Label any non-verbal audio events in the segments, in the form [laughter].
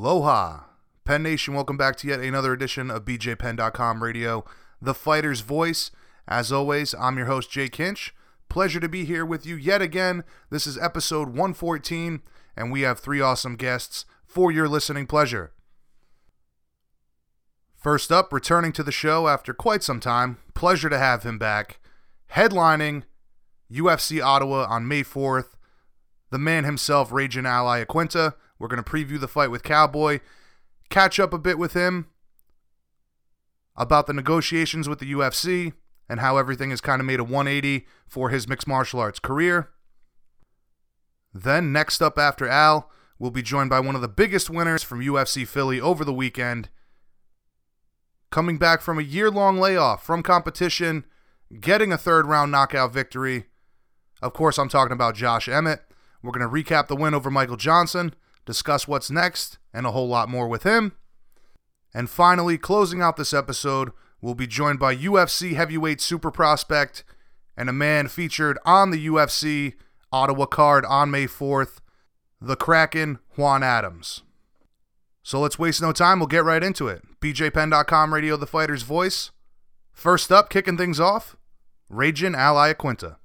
Aloha. Penn Nation, welcome back to yet another edition of BJPenn.com radio, the fighter's voice. As always, I'm your host, Jay Kinch. Pleasure to be here with you yet again. This is episode 114, and we have three awesome guests for your listening pleasure. First up, returning to the show after quite some time, pleasure to have him back. Headlining UFC Ottawa on May 4th, the man himself, Raging Al Iaquinta. We're going to preview the fight with Cowboy, catch up a bit with him about the negotiations with the UFC and how everything has kind of made a 180 for his mixed martial arts career. Then, next up after Al, we'll be joined by one of the biggest winners from UFC Philly over the weekend. Coming back from a year long layoff from competition, getting a third round knockout victory. Of course, I'm talking about Josh Emmett. We're going to recap the win over Michael Johnson discuss what's next, and a whole lot more with him. And finally, closing out this episode, we'll be joined by UFC heavyweight super prospect and a man featured on the UFC Ottawa card on May 4th, the Kraken, Juan Adams. So let's waste no time, we'll get right into it. BJPenn.com radio, the fighter's voice. First up, kicking things off, Raging Ally Iaquinta.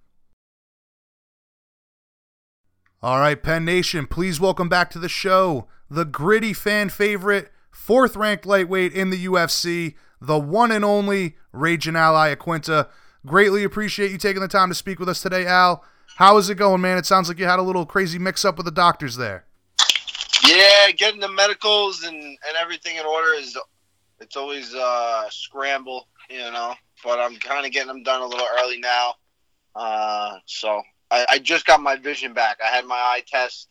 All right, Penn Nation, please welcome back to the show the gritty fan favorite, fourth ranked lightweight in the UFC, the one and only Raging Al Iaquinta. Greatly appreciate you taking the time to speak with us today, Al. How is it going, man? It sounds like you had a little crazy mix up with the doctors there. Yeah, getting the medicals and, and everything in order is it's always uh, a scramble, you know. But I'm kind of getting them done a little early now. Uh, so I, I just got my vision back. I had my eye test.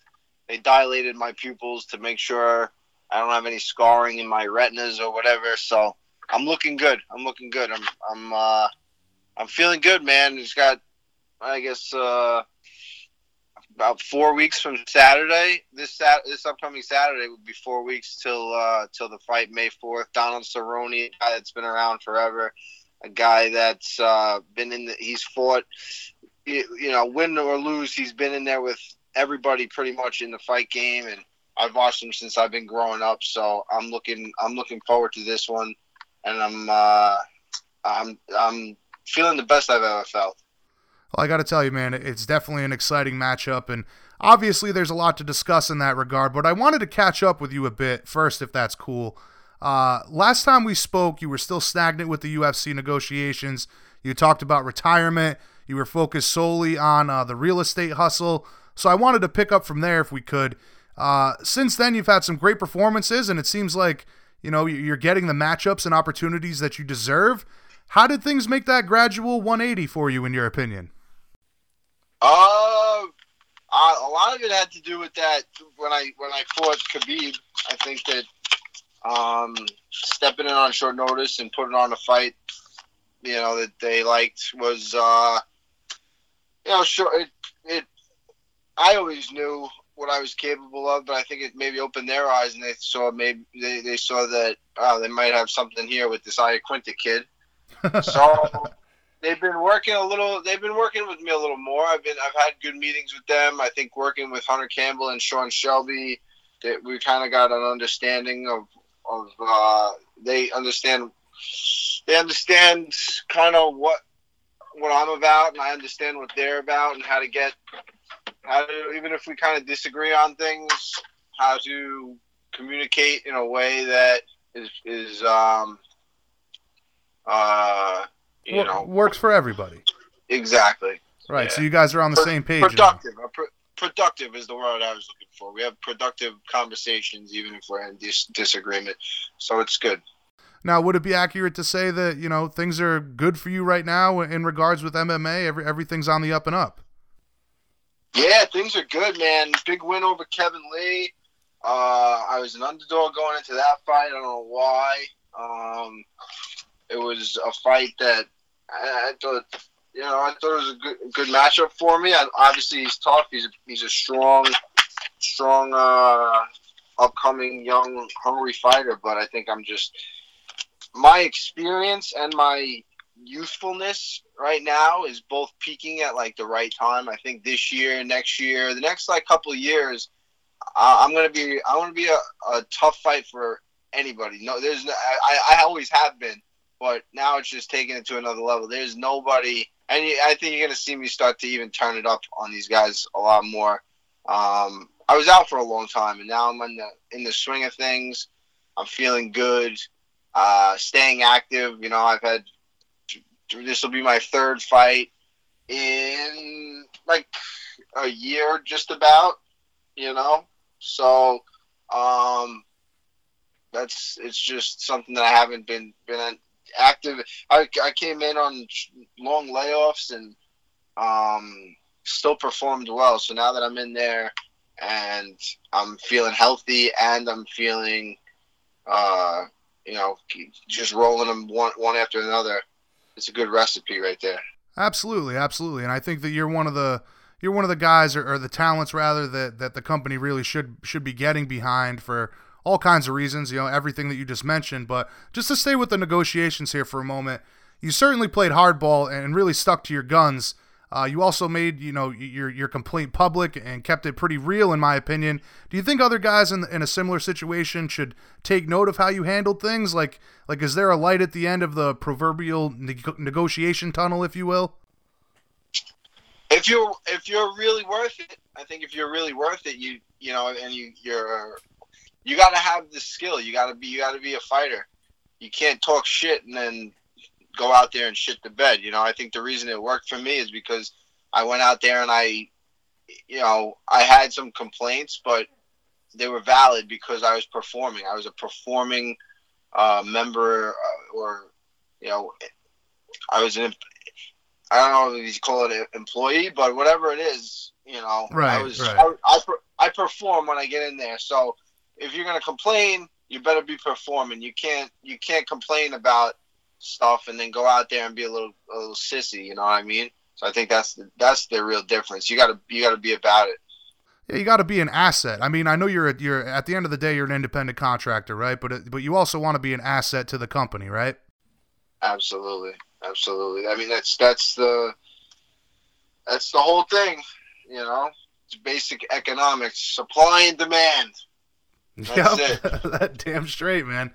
They dilated my pupils to make sure I don't have any scarring in my retinas or whatever. So I'm looking good. I'm looking good. I'm I'm uh, I'm feeling good, man. It's got I guess uh, about four weeks from Saturday. This sat this upcoming Saturday would be four weeks till uh, till the fight May fourth. Donald Cerrone, a guy that's been around forever, a guy that's uh, been in the he's fought you know, win or lose, he's been in there with everybody pretty much in the fight game, and I've watched him since I've been growing up. So I'm looking, I'm looking forward to this one, and I'm, uh, I'm, I'm feeling the best I've ever felt. Well, I got to tell you, man, it's definitely an exciting matchup, and obviously there's a lot to discuss in that regard. But I wanted to catch up with you a bit first, if that's cool. Uh, last time we spoke, you were still stagnant with the UFC negotiations. You talked about retirement. You were focused solely on uh, the real estate hustle. So I wanted to pick up from there if we could. Uh, since then, you've had some great performances, and it seems like you know you're getting the matchups and opportunities that you deserve. How did things make that gradual 180 for you, in your opinion? Uh, a lot of it had to do with that when I when I fought Khabib. I think that um, stepping in on short notice and putting on a fight, you know, that they liked was uh, you know, sure, it, it, I always knew what I was capable of, but I think it maybe opened their eyes and they saw maybe they, they saw that oh, they might have something here with this Iaquinta kid. [laughs] so they've been working a little. They've been working with me a little more. I've been I've had good meetings with them. I think working with Hunter Campbell and Sean Shelby, that we kind of got an understanding of of uh, they understand they understand kind of what what I'm about, and I understand what they're about, and how to get how to even if we kind of disagree on things, how to communicate in a way that is is um uh you well, know works for everybody. Exactly. Right. Yeah. So you guys are on the same page. Productive. productive is the word I was looking for. We have productive conversations, even if we're in dis- disagreement. So it's good. Now, would it be accurate to say that you know things are good for you right now in regards with MMA? Every everything's on the up and up. Yeah, things are good, man. Big win over Kevin Lee. Uh, I was an underdog going into that fight. I don't know why. Um, it was a fight that I, I, thought, you know, I thought it was a good, good matchup for me. I, obviously, he's tough. He's he's a strong, strong, uh, upcoming young, hungry fighter. But I think I'm just my experience and my youthfulness right now is both peaking at like the right time. I think this year, next year, the next like couple years, I, am gonna be I want to be a, a tough fight for anybody. No, there's no, I I always have been, but now it's just taking it to another level. There's nobody, and I think you're gonna see me start to even turn it up on these guys a lot more. Um, I was out for a long time, and now I'm in the in the swing of things. I'm feeling good, uh, staying active. You know, I've had this will be my third fight in like a year, just about. You know, so um, that's it's just something that I haven't been been active. I, I came in on long layoffs and um, still performed well. So now that I'm in there and I'm feeling healthy and I'm feeling, uh, you know, just rolling them one one after another, it's a good recipe right there. Absolutely, absolutely, and I think that you're one of the you're one of the guys or, or the talents rather that that the company really should should be getting behind for all kinds of reasons. You know, everything that you just mentioned. But just to stay with the negotiations here for a moment, you certainly played hardball and really stuck to your guns. Uh, you also made you know your your complaint public and kept it pretty real, in my opinion. Do you think other guys in in a similar situation should take note of how you handled things? Like like is there a light at the end of the proverbial negotiation tunnel, if you will? if you're if you're really worth it, I think if you're really worth it, you you know, and you you're you got to have the skill. You got to be you got to be a fighter. You can't talk shit and then go out there and shit the bed. You know, I think the reason it worked for me is because I went out there and I, you know, I had some complaints, but they were valid because I was performing. I was a performing uh, member, uh, or you know, I was an I don't know if you call it an employee, but whatever it is, you know, right, I was right. I, I, I perform when I get in there. So if you're gonna complain, you better be performing. You can't you can't complain about stuff and then go out there and be a little a little sissy. You know what I mean? So I think that's the, that's the real difference. You gotta you gotta be about it. Yeah, you got to be an asset. I mean, I know you're you're at the end of the day you're an independent contractor, right? But but you also want to be an asset to the company, right? Absolutely absolutely. I mean, that's that's the that's the whole thing. You know, it's basic economics: supply and demand. That's yep, [laughs] that damn straight, man.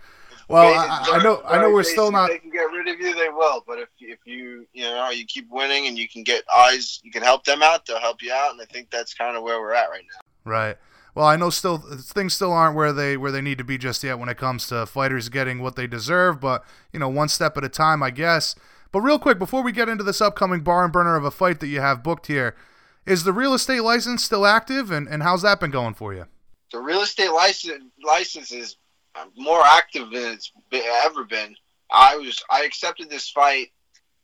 Well, I, I, know, I know, we're still not. They can get rid of you, they will. But if if you you know you keep winning and you can get eyes, you can help them out. They'll help you out, and I think that's kind of where we're at right now. Right. Well, I know still things still aren't where they where they need to be just yet when it comes to fighters getting what they deserve, but you know, one step at a time, I guess. But real quick, before we get into this upcoming barn burner of a fight that you have booked here, is the real estate license still active, and, and how's that been going for you? The real estate license license is more active than it's been, ever been. I was I accepted this fight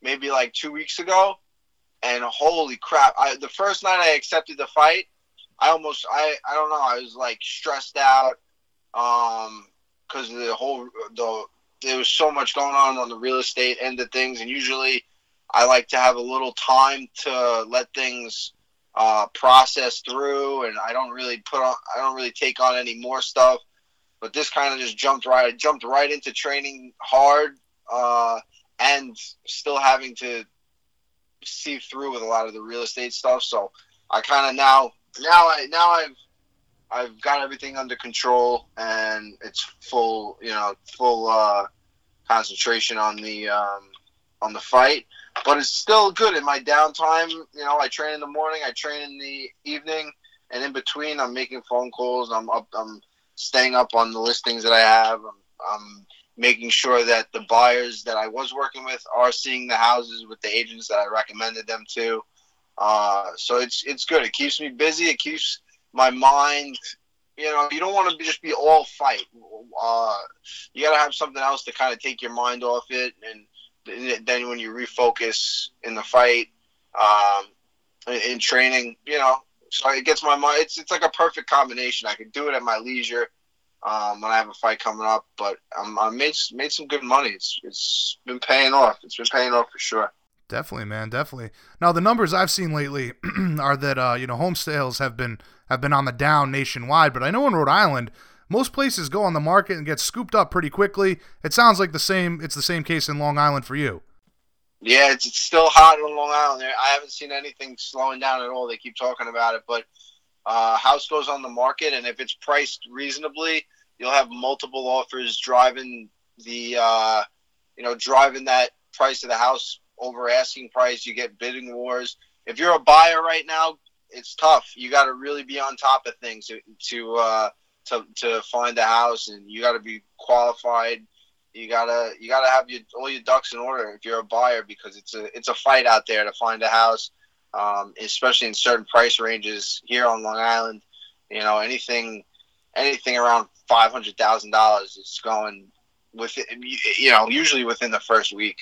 maybe like two weeks ago, and holy crap! I, the first night I accepted the fight, I almost I I don't know I was like stressed out, um, because the whole the there was so much going on on the real estate end of things, and usually I like to have a little time to let things uh, process through, and I don't really put on, I don't really take on any more stuff. But this kind of just jumped right, I jumped right into training hard, uh, and still having to see through with a lot of the real estate stuff. So I kind of now, now I, now I've I've got everything under control and it's full, you know, full uh, concentration on the um, on the fight. But it's still good in my downtime. You know, I train in the morning, I train in the evening, and in between, I'm making phone calls. I'm up. I'm staying up on the listings that I have. I'm, I'm making sure that the buyers that I was working with are seeing the houses with the agents that I recommended them to. Uh, so it's it's good. It keeps me busy. It keeps my mind. You know, you don't want to be, just be all fight. Uh, you got to have something else to kind of take your mind off it, and then when you refocus in the fight, um, in training, you know, so it gets my mind. It's it's like a perfect combination. I can do it at my leisure um, when I have a fight coming up, but um, I made made some good money. It's it's been paying off. It's been paying off for sure. Definitely, man, definitely. Now the numbers I've seen lately [clears throat] are that uh, you know home sales have been have been on the down nationwide, but I know in Rhode Island most places go on the market and get scooped up pretty quickly. It sounds like the same. It's the same case in Long Island for you. Yeah, it's, it's still hot on Long Island. I haven't seen anything slowing down at all. They keep talking about it, but uh, house goes on the market, and if it's priced reasonably, you'll have multiple offers driving the uh, you know driving that price of the house over asking price. You get bidding wars. If you're a buyer right now, it's tough. You got to really be on top of things to to uh, to, to find a house, and you got to be qualified. You gotta you gotta have your all your ducks in order if you're a buyer because it's a it's a fight out there to find a house, um, especially in certain price ranges here on Long Island. You know anything anything around five hundred thousand dollars is going with you know usually within the first week.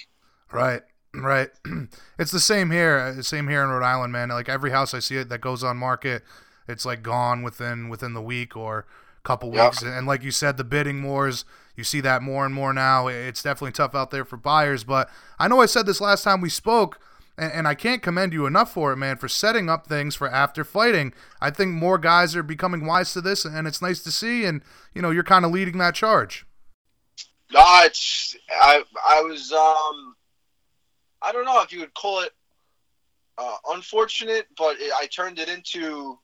Right. Right. [clears throat] It's the same here. uh, Same here in Rhode Island, man. Like every house I see it that goes on market, it's like gone within within the week or couple Yep. weeks. And like you said, the bidding wars, you see that more and more now. It's definitely tough out there for buyers. But I know I said this last time we spoke, and, I can't commend you enough for it, man, for setting up things for after fighting. I think more guys are becoming wise to this, and it's nice to see. And you know, you're kind of leading that charge. No, it's I I was um I don't know if you would call it uh, unfortunate, but it, I turned it into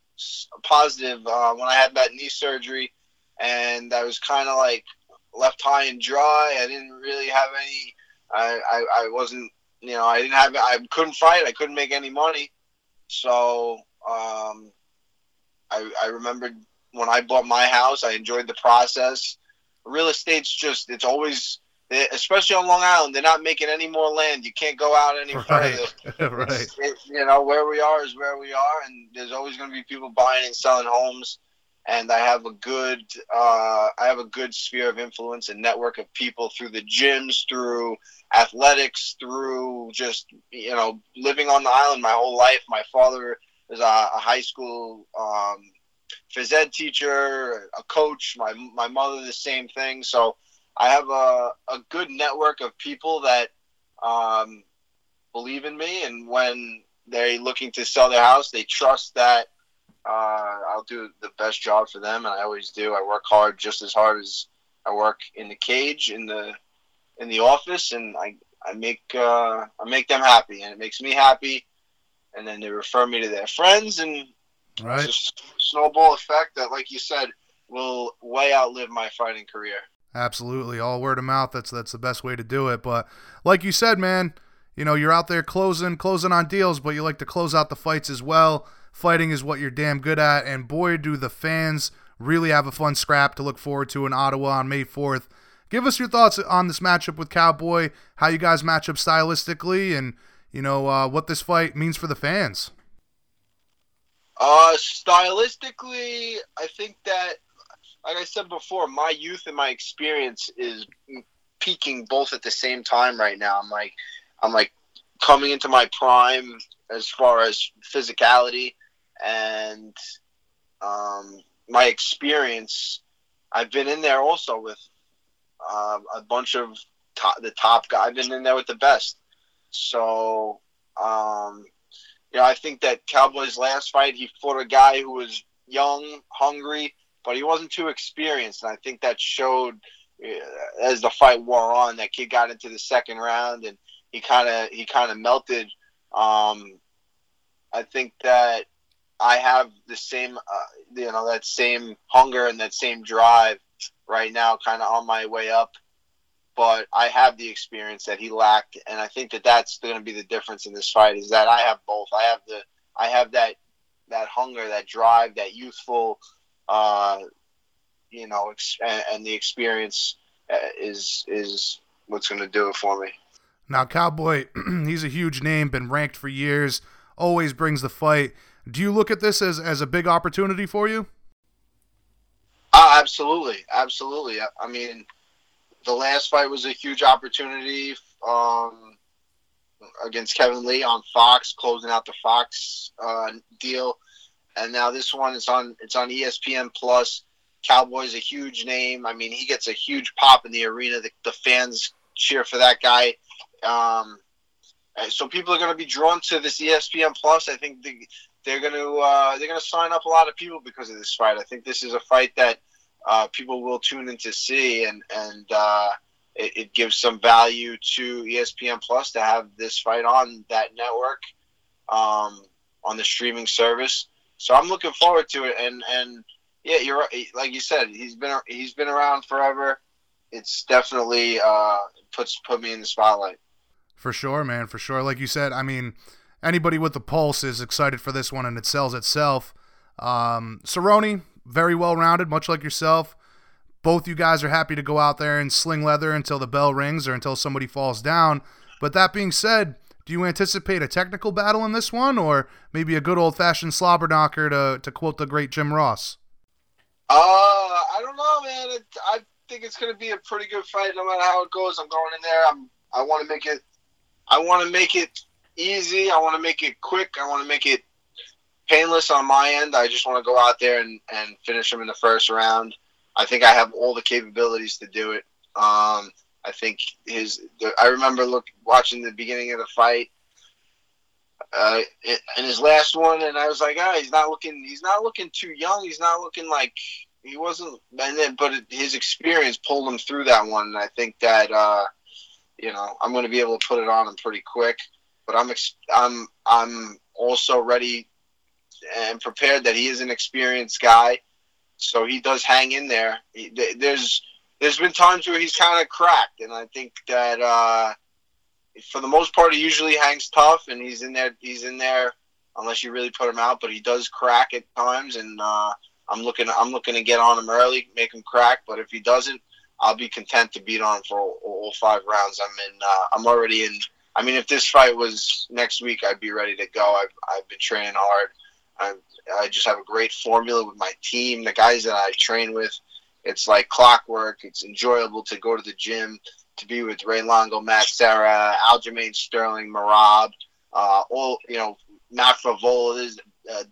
positive uh, when I had that knee surgery, and I was kind of like left high and dry. I didn't really have any. I, I I wasn't you know I didn't have I couldn't fight. I couldn't make any money, so um I I remembered when I bought my house. I enjoyed the process real estate's just it's always especially on long island they're not making any more land you can't go out any further Right. [laughs] right. It- you know where we are is where we are and there's always going to be people buying and selling homes and i have a good uh, i have a good sphere of influence and network of people through the gyms through athletics through just you know living on the island my whole life my father is a, a high school um, phys ed teacher, a coach. My my mother the same thing. So I have a, a good network of people that um, believe in me, and when they're looking to sell their house, they trust that uh, I'll do the best job for them, and I always do. I work hard, just as hard as I work in the cage in the in the office, and I I make uh, I make them happy, and it makes me happy. And then they refer me to their friends, and Right. it's a snowball effect that, like you said, will way outlive my fighting career. Absolutely, all word of mouth. That's that's the best way to do it. But like you said, man, you know you're out there closing closing on deals, but you like to close out the fights as well. Fighting is what you're damn good at, and boy, do the fans really have a fun scrap to look forward to in Ottawa on May 4th. Give us your thoughts on this matchup with Cowboy, how you guys match up stylistically, and you know uh, what this fight means for the fans. Uh, stylistically, I think that, like I said before, my youth and my experience is peaking both at the same time right now. I'm like, I'm like coming into my prime as far as physicality and um, my experience. I've been in there also with uh, a bunch of top, the top guy. I've been in there with the best. So, um, you know, I think that Cowboys' last fight, he fought a guy who was young, hungry, but he wasn't too experienced, and I think that showed uh, as the fight wore on. That kid got into the second round, and he kind of he kind of melted. Um, I think that I have the same, uh, you know, that same hunger and that same drive right now, kind of on my way up. But I have the experience that he lacked, and I think that that's going to be the difference in this fight. Is that I have both. I have the, I have that, that hunger, that drive, that youthful, uh, you know, ex- and, and the experience uh, is is what's going to do it for me. Now, Cowboy, [clears throat] he's a huge name, been ranked for years, always brings the fight. Do you look at this as, as a big opportunity for you? Uh, absolutely, absolutely. I, I mean, the last fight was a huge opportunity um, against Kevin Lee on Fox, closing out the Fox uh, deal, and now this one is on it's on ESPN Plus. Cowboy's a huge name. I mean, he gets a huge pop in the arena. The, the fans cheer for that guy. Um, so people are going to be drawn to this ESPN Plus. I think the, they're going to uh, they're going to sign up a lot of people because of this fight. I think this is a fight that uh, people will tune in to see, and and uh, it, it gives some value to ESPN Plus to have this fight on that network, um, on the streaming service. So I'm looking forward to it. And and yeah, you're. Like you said, he's been he's been around forever. It's definitely uh, puts put me in the spotlight. For sure, man. For sure. Like you said, I mean, anybody with the pulse is excited for this one, and it sells itself. Um, Cerrone, very well rounded, much like yourself. Both you guys are happy to go out there and sling leather until the bell rings or until somebody falls down. But that being said, do you anticipate a technical battle in this one, or maybe a good old fashioned slobber knocker, to, to quote the great Jim Ross? Uh, I don't know, man. It, I think it's going to be a pretty good fight, no matter how it goes. I'm going in there. I'm. I want to make it. I want to make it easy. I want to make it quick. I want to make it painless on my end. I just want to go out there and, and finish him in the first round. I think I have all the capabilities to do it. Um, I think his. I remember look watching the beginning of the fight, uh, in his last one, and I was like, ah, he's not looking. He's not looking too young. He's not looking like he wasn't. And then, but his experience pulled him through that one. And I think that uh, you know I'm going to be able to put it on him pretty quick. But I'm I'm I'm also ready and prepared that he is an experienced guy, so he does hang in there. He, there's there's been times where he's kind of cracked, and I think that uh, for the most part he usually hangs tough, and he's in there. He's in there unless you really put him out, but he does crack at times, and uh, I'm looking I'm looking to get on him early, make him crack. But if he doesn't, I'll be content to beat on for all, all five rounds. I'm in. Uh, I'm already in. I mean, if this fight was next week, I'd be ready to go. I've, I've been training hard. I, I just have a great formula with my team, the guys that I train with. It's like clockwork. It's enjoyable to go to the gym, to be with Ray Longo, Matt Serra, Aljamain Sterling, Merab, uh, all you know, Matt Frevola. Uh,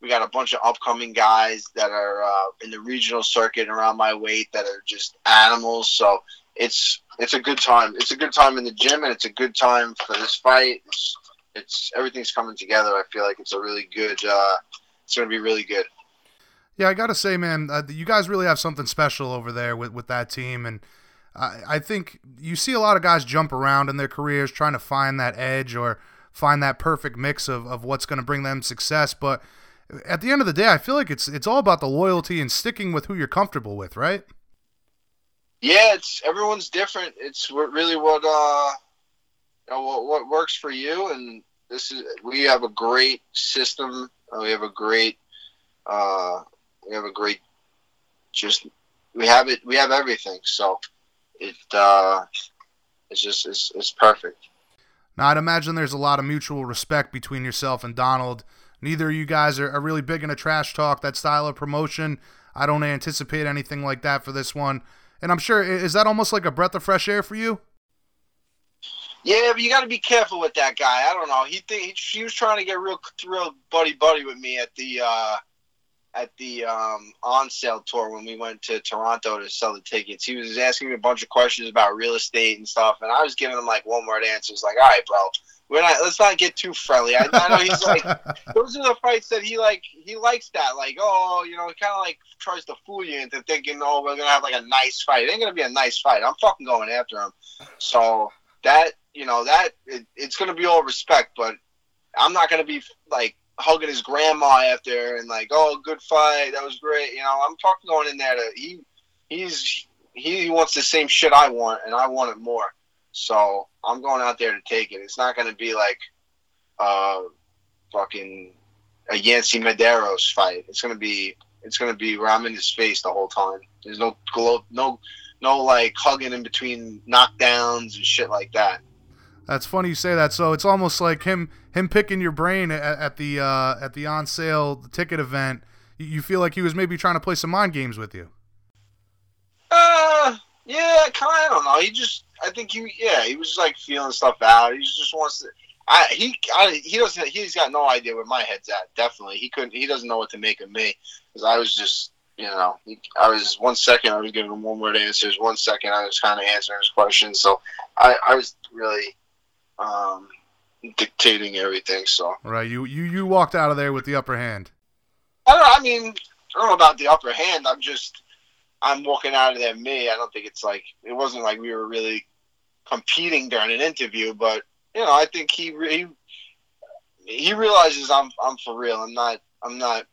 we got a bunch of upcoming guys that are uh, in the regional circuit around my weight that are just animals. So it's it's a good time. It's a good time in the gym, and it's a good time for this fight. It's, it's everything's coming together. I feel like it's a really good. Uh, it's going to be really good. Yeah, I gotta say, man, uh, you guys really have something special over there with, with that team, and I, I think you see a lot of guys jump around in their careers trying to find that edge or find that perfect mix of, of what's going to bring them success. But at the end of the day, I feel like it's it's all about the loyalty and sticking with who you're comfortable with, right? Yeah, it's everyone's different. It's really what uh, you know, what, what works for you, and this is we have a great system. Uh, we have a great uh, we have a great just we have it we have everything. So it uh, it's just it's, it's perfect. Now I'd imagine there's a lot of mutual respect between yourself and Donald. Neither of you guys are, are really big into trash talk, that style of promotion. I don't anticipate anything like that for this one. And I'm sure is that almost like a breath of fresh air for you? Yeah, but you got to be careful with that guy. I don't know. He think he, he was trying to get real, real buddy buddy with me at the uh, at the um, on sale tour when we went to Toronto to sell the tickets. He was asking me a bunch of questions about real estate and stuff, and I was giving him like one word answers, like, "All right, bro, we're not. Let's not get too friendly." I, I know he's like, [laughs] those are the fights that he like. He likes that, like, oh, you know, he kind of like tries to fool you into thinking, oh, we're gonna have like a nice fight. It ain't gonna be a nice fight. I'm fucking going after him. So that you know that it, it's going to be all respect, but I'm not going to be like hugging his grandma after and like, oh, good fight, that was great. You know, I'm talking going in there to he he's he wants the same shit I want, and I want it more. So I'm going out there to take it. It's not going to be like uh fucking a Yancy Medeiros fight. It's going to be it's going to be where I'm in his face the whole time. There's no glow, no no like hugging in between knockdowns and shit like that. That's funny you say that. So it's almost like him him picking your brain at, at the uh, at the on sale ticket event. You feel like he was maybe trying to play some mind games with you. Uh, yeah, kind of. I don't know. He just, I think he, yeah, he was just like feeling stuff out. He just wants to. I he I, he doesn't. He's got no idea where my head's at. Definitely, he couldn't. He doesn't know what to make of me because I was just, you know, I was one second I was giving him one word answers. One second I was kind of answering his questions. So I I was really um, dictating everything. So right, you you you walked out of there with the upper hand. I don't. Know, I mean, I don't know about the upper hand. I'm just I'm walking out of there me. I don't think it's like it wasn't like we were really competing during an interview, but you know, I think he he he realizes I'm I'm for real. I'm not I'm not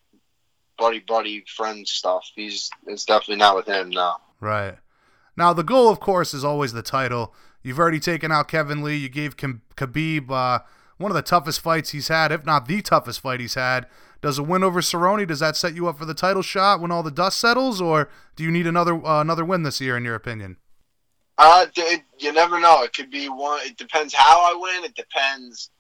buddy buddy friend stuff. He's it's definitely not with him now. Right. Now the goal, of course, is always the title. You've already taken out Kevin Lee. You gave Khabib uh, one of the toughest fights he's had, if not the toughest fight he's had. Does a win over Cerrone does that set you up for the title shot when all the dust settles, or do you need another uh, another win this year, in your opinion? Uh, it, you never know. It could be one. It depends how I win. It depends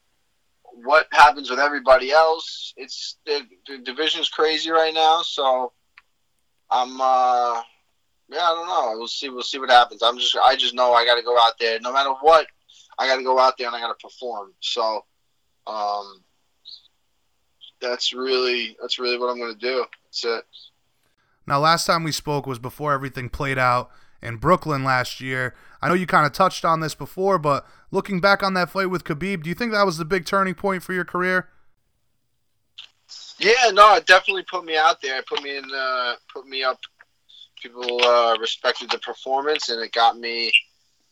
what happens with everybody else. It's the, the division's crazy right now, so I'm. uh Yeah, I don't know. We'll see. We'll see what happens. I'm just. I just know I got to go out there. No matter what, I got to go out there and I got to perform. So, um, that's really that's really what I'm going to do. That's it. Now, last time we spoke was before everything played out in Brooklyn last year. I know you kind of touched on this before, but looking back on that fight with Khabib, do you think that was the big turning point for your career? Yeah, no, it definitely put me out there. It put me in, uh, put me up. People uh, respected the performance, and it got me,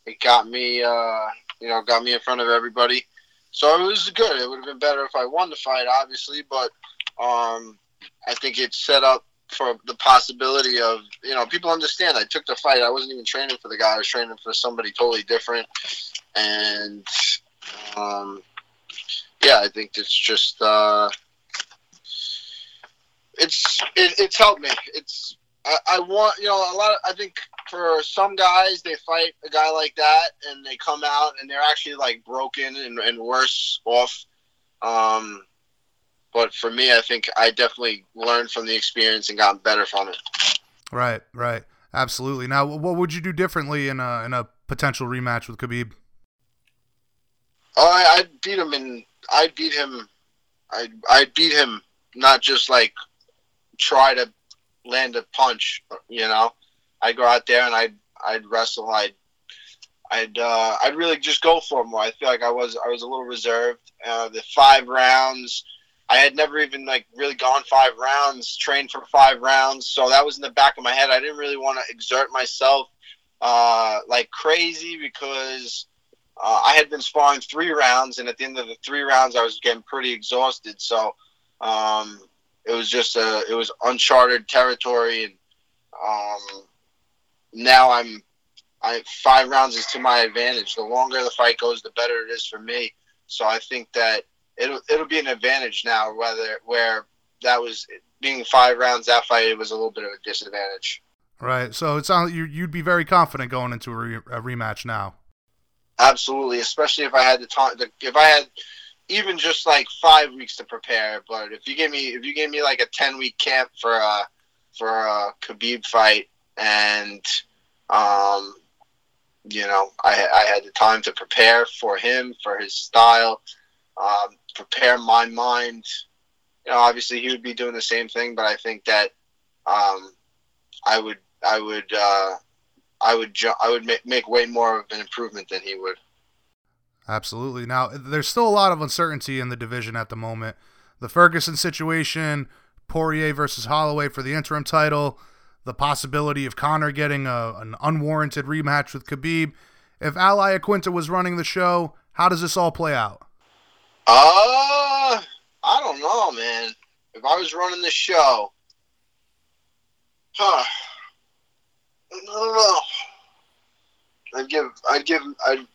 it got me, uh, you know, got me in front of everybody. So it was good. It would have been better if I won the fight, obviously, but um, I think it set up for the possibility of you know people understand I took the fight. I wasn't even training for the guy. I was training for somebody totally different, and um, yeah, I think it's just uh, it's it, it's helped me. It's I, I want you know a lot. Of, I think for some guys they fight a guy like that and they come out and they're actually like broken and, and worse off. Um, but for me, I think I definitely learned from the experience and got better from it. Right, right, absolutely. Now, what would you do differently in a in a potential rematch with Khabib? Oh, I, I'd beat him, and I'd beat him. I I'd beat him, not just like try to land a punch. You know, I'd go out there and I'd I'd wrestle. I'd I'd uh, I'd really just go for more. I feel like I was I was a little reserved. Uh, the five rounds I had never even like really gone five rounds, trained for five rounds, so that was in the back of my head. I didn't really want to exert myself uh, like crazy because uh, I had been sparring three rounds, and at the end of the three rounds, I was getting pretty exhausted. So um, it was just a it was uncharted territory, and um, now I'm I five rounds is to my advantage. The longer the fight goes, the better it is for me. So I think that it'll it'll be an advantage now. Whether where that was being five rounds that fight, it was a little bit of a disadvantage. Right. So it sounds you you'd be very confident going into a, re, a rematch now. Absolutely, especially if I had the time. If I had even just like five weeks to prepare, but if you gave me if you gave me like a ten week camp for a for a Khabib fight and um, you know I I had the time to prepare for him for his style um, prepare my mind. You know, obviously he would be doing the same thing, but I think that um, I would, I would, uh, I would, ju- I would make, make way more of an improvement than he would. Absolutely. Now, there's still a lot of uncertainty in the division at the moment. The Ferguson situation, Poirier versus Holloway for the interim title, the possibility of Conor getting a, an unwarranted rematch with Khabib. If Al Iaquinta was running the show, how does this all play out? Uh, I don't know, man. If I was running the show, huh? I don't know. I'd give, I'd give, I'd,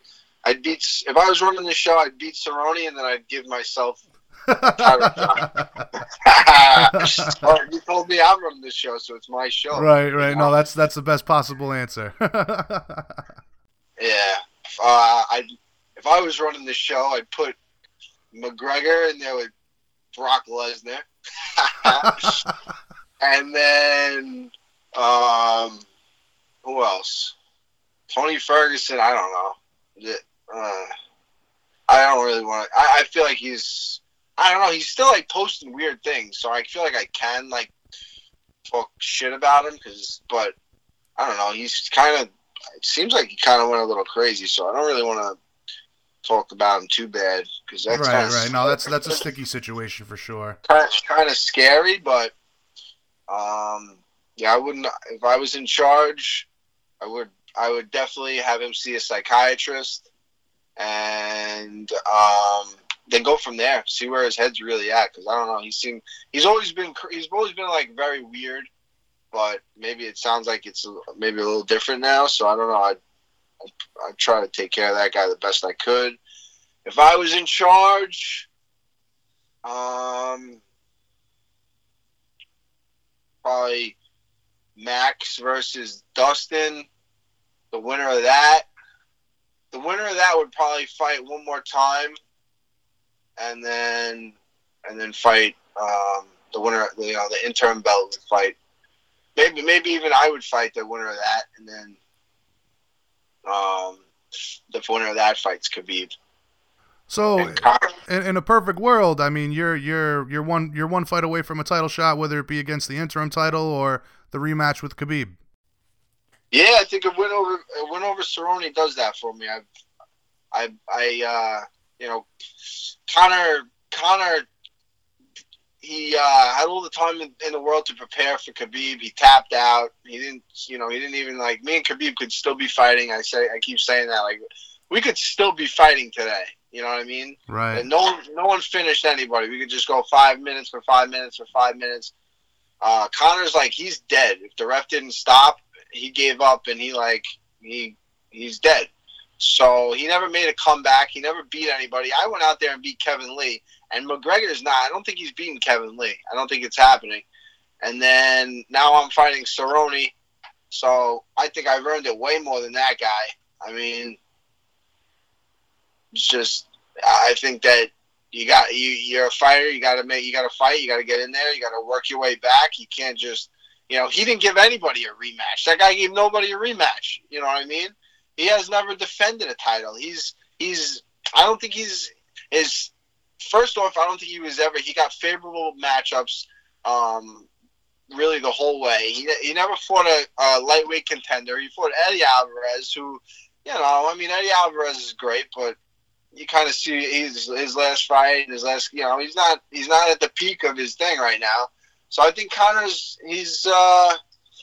I'd beat. If I was running the show, I'd beat Cerrone, and then I'd give myself. You told me I'm running the show, so it's my show. Right, right. You know? No, that's that's the best possible answer. [laughs] yeah, uh, I if I was running the show, I'd put McGregor in there with Brock Lesnar. [laughs] and then um, who else? Tony Ferguson. I don't know. Uh, I don't really want to. I, I feel like he's. I don't know. He's still like posting weird things, so I feel like I can like talk shit about him because. But I don't know. He's kind of. It seems like he kind of went a little crazy, so I don't really want to talk about him too bad because that's right, right. No, that's that's a sticky situation for sure. Of, kind of scary, but um, yeah, I wouldn't. If I was in charge, I would. I would definitely have him see a psychiatrist, and um, then go from there. See where his head's really at. Because I don't know. He seemed he's always been he's always been like very weird, but maybe it sounds like it's maybe a little different now. So I don't know. I I try to take care of that guy the best I could. If I was in charge, um, probably Max versus Dustin. The winner of that, the winner of that would probably fight one more time, and then and then fight um, the winner. You know, the interim belt would fight. Maybe maybe even I would fight the winner of that, and then um, the winner of that fights Khabib. So, in, in, a perfect world, I mean, you're you're you're one you're one fight away from a title shot, whether it be against the interim title or the rematch with Khabib. Yeah, I think a win over a win over Cerrone does that for me. I've I, I, uh, you know, Conor Conor. He uh, had all the time in, in the world to prepare for Khabib. He tapped out. He didn't, you know, he didn't even like me and Khabib could still be fighting. I say, I keep saying that, like we could still be fighting today. You know what I mean? Right. And no one, no one finished anybody. We could just go five minutes for five minutes for five minutes. Uh, Conor's like he's dead. If the ref didn't stop, he gave up and he like he he's dead. So he never made a comeback. He never beat anybody. I went out there and beat Kevin Lee, and McGregor's not. I don't think he's beaten Kevin Lee. I don't think it's happening. And then now I'm fighting Cerrone. So I think I've earned it way more than that guy. I mean, it's just I think that you got you you're a fighter. You got to make you got to fight. You got to get in there. You got to work your way back. You can't just you know he didn't give anybody a rematch. That guy gave nobody a rematch. You know what I mean? He has never defended a title. He's he's I don't think he's is first off. I don't think he was ever. He got favorable matchups. Um, really the whole way. He, he never fought a, a lightweight contender. He fought Eddie Alvarez, who, you know, I mean, Eddie Alvarez is great, but you kind of see his his last fight, his last you know he's not he's not at the peak of his thing right now. So I think Conor's he's uh,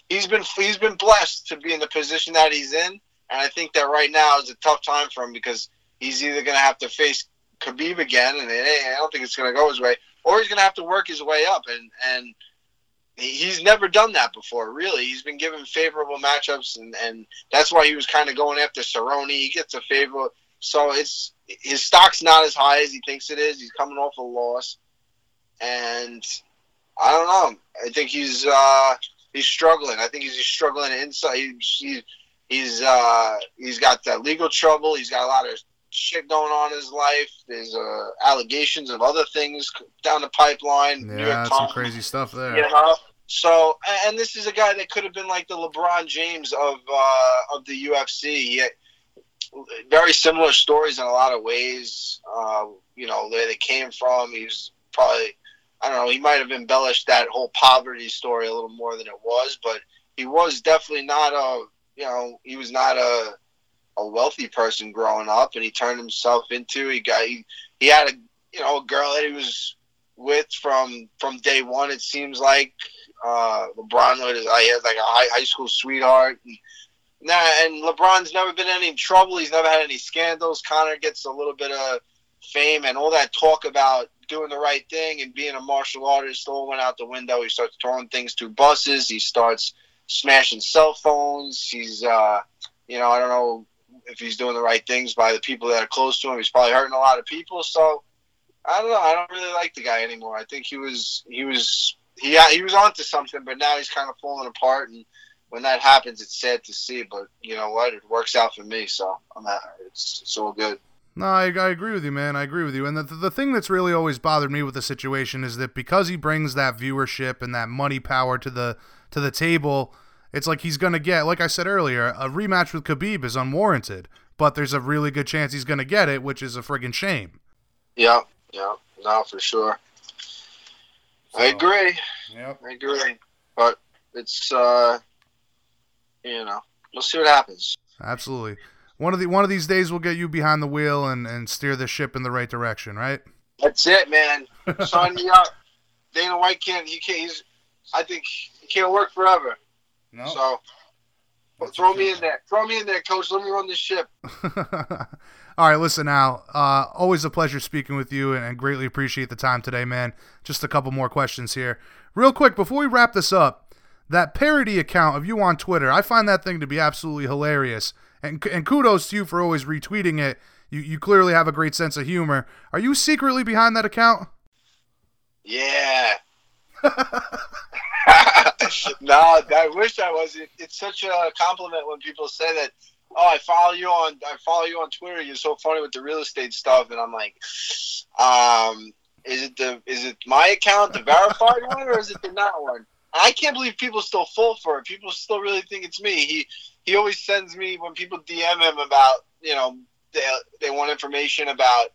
he's been he's been blessed to be in the position that he's in, and I think that right now is a tough time for him because he's either going to have to face Khabib again, and I don't think it's going to go his way, or he's going to have to work his way up, and and he's never done that before. Really, he's been given favorable matchups, and and that's why he was kind of going after Cerrone. He gets a favor, so it's his stock's not as high as he thinks it is. He's coming off a loss, and I don't know. I think he's uh, he's struggling. I think he's struggling inside. He's he's uh, he's got that legal trouble. He's got a lot of shit going on in his life. There's uh, allegations of other things down the pipeline. Yeah, some crazy stuff there. You know? So, and this is a guy that could have been like the LeBron James of uh, of the UFC. Very similar stories in a lot of ways. Uh, you know, where they came from. He's probably, I don't know, he might have embellished that whole poverty story a little more than it was, but he was definitely not a, you know, he was not a, a wealthy person growing up, and he turned himself into. He got he, he had a you know a girl that he was with from from day one. It seems like uh, LeBron was he had like a high high school sweetheart. And, Nah, and LeBron's never been in any trouble. He's never had any scandals. Conor gets a little bit of fame and all that talk about doing the right thing and being a martial artist all went out the window. He starts throwing things to buses. He starts smashing cell phones. He's, uh, you know, I don't know if he's doing the right things by the people that are close to him. He's probably hurting a lot of people. So I don't know. I don't really like the guy anymore. I think he was he was he he was onto something, but now he's kind of falling apart and when that happens, it's sad to see. But you know what? It works out for me, so I'm at, it's it's all good. No, I, I agree with you, man. I agree with you. And the, the thing that's really always bothered me with the situation is that because he brings that viewership and that money power to the to the table, it's like he's gonna get, like I said earlier, a rematch with Khabib is unwarranted. But there's a really good chance he's gonna get it, which is a friggin' shame. Yeah, yeah, no, for sure. So, I agree. Yep. I agree. But it's uh you know, we'll see what happens. Absolutely. One of the one of these days we'll get you behind the wheel and, and steer the ship in the right direction, right? That's it, man. Sign me up. [laughs] Dana White can't. He can't. He's. I think he can't work forever. No. So Throw me in there. Throw me in there, coach. Let me run this ship. [laughs] All right, listen Al. Uh, always a pleasure speaking with you, and, and greatly appreciate the time today, man. Just a couple more questions here, real quick before we wrap this up. That parody account of you on Twitter, I find that thing to be absolutely hilarious, and and kudos to you for always retweeting it. You you clearly have a great sense of humor. Are you secretly behind that account? Yeah. [laughs] no, I wish I was. It, it's such a compliment when people say that. Oh, I follow you on. I follow you on Twitter. You're so funny with the real estate stuff, and I'm like, um, is it the is it my account, the verified [laughs] one, or is it the not one? I can't believe people still fall for it. People still really think it's me. He he always sends me when people DM him about you know they, they want information about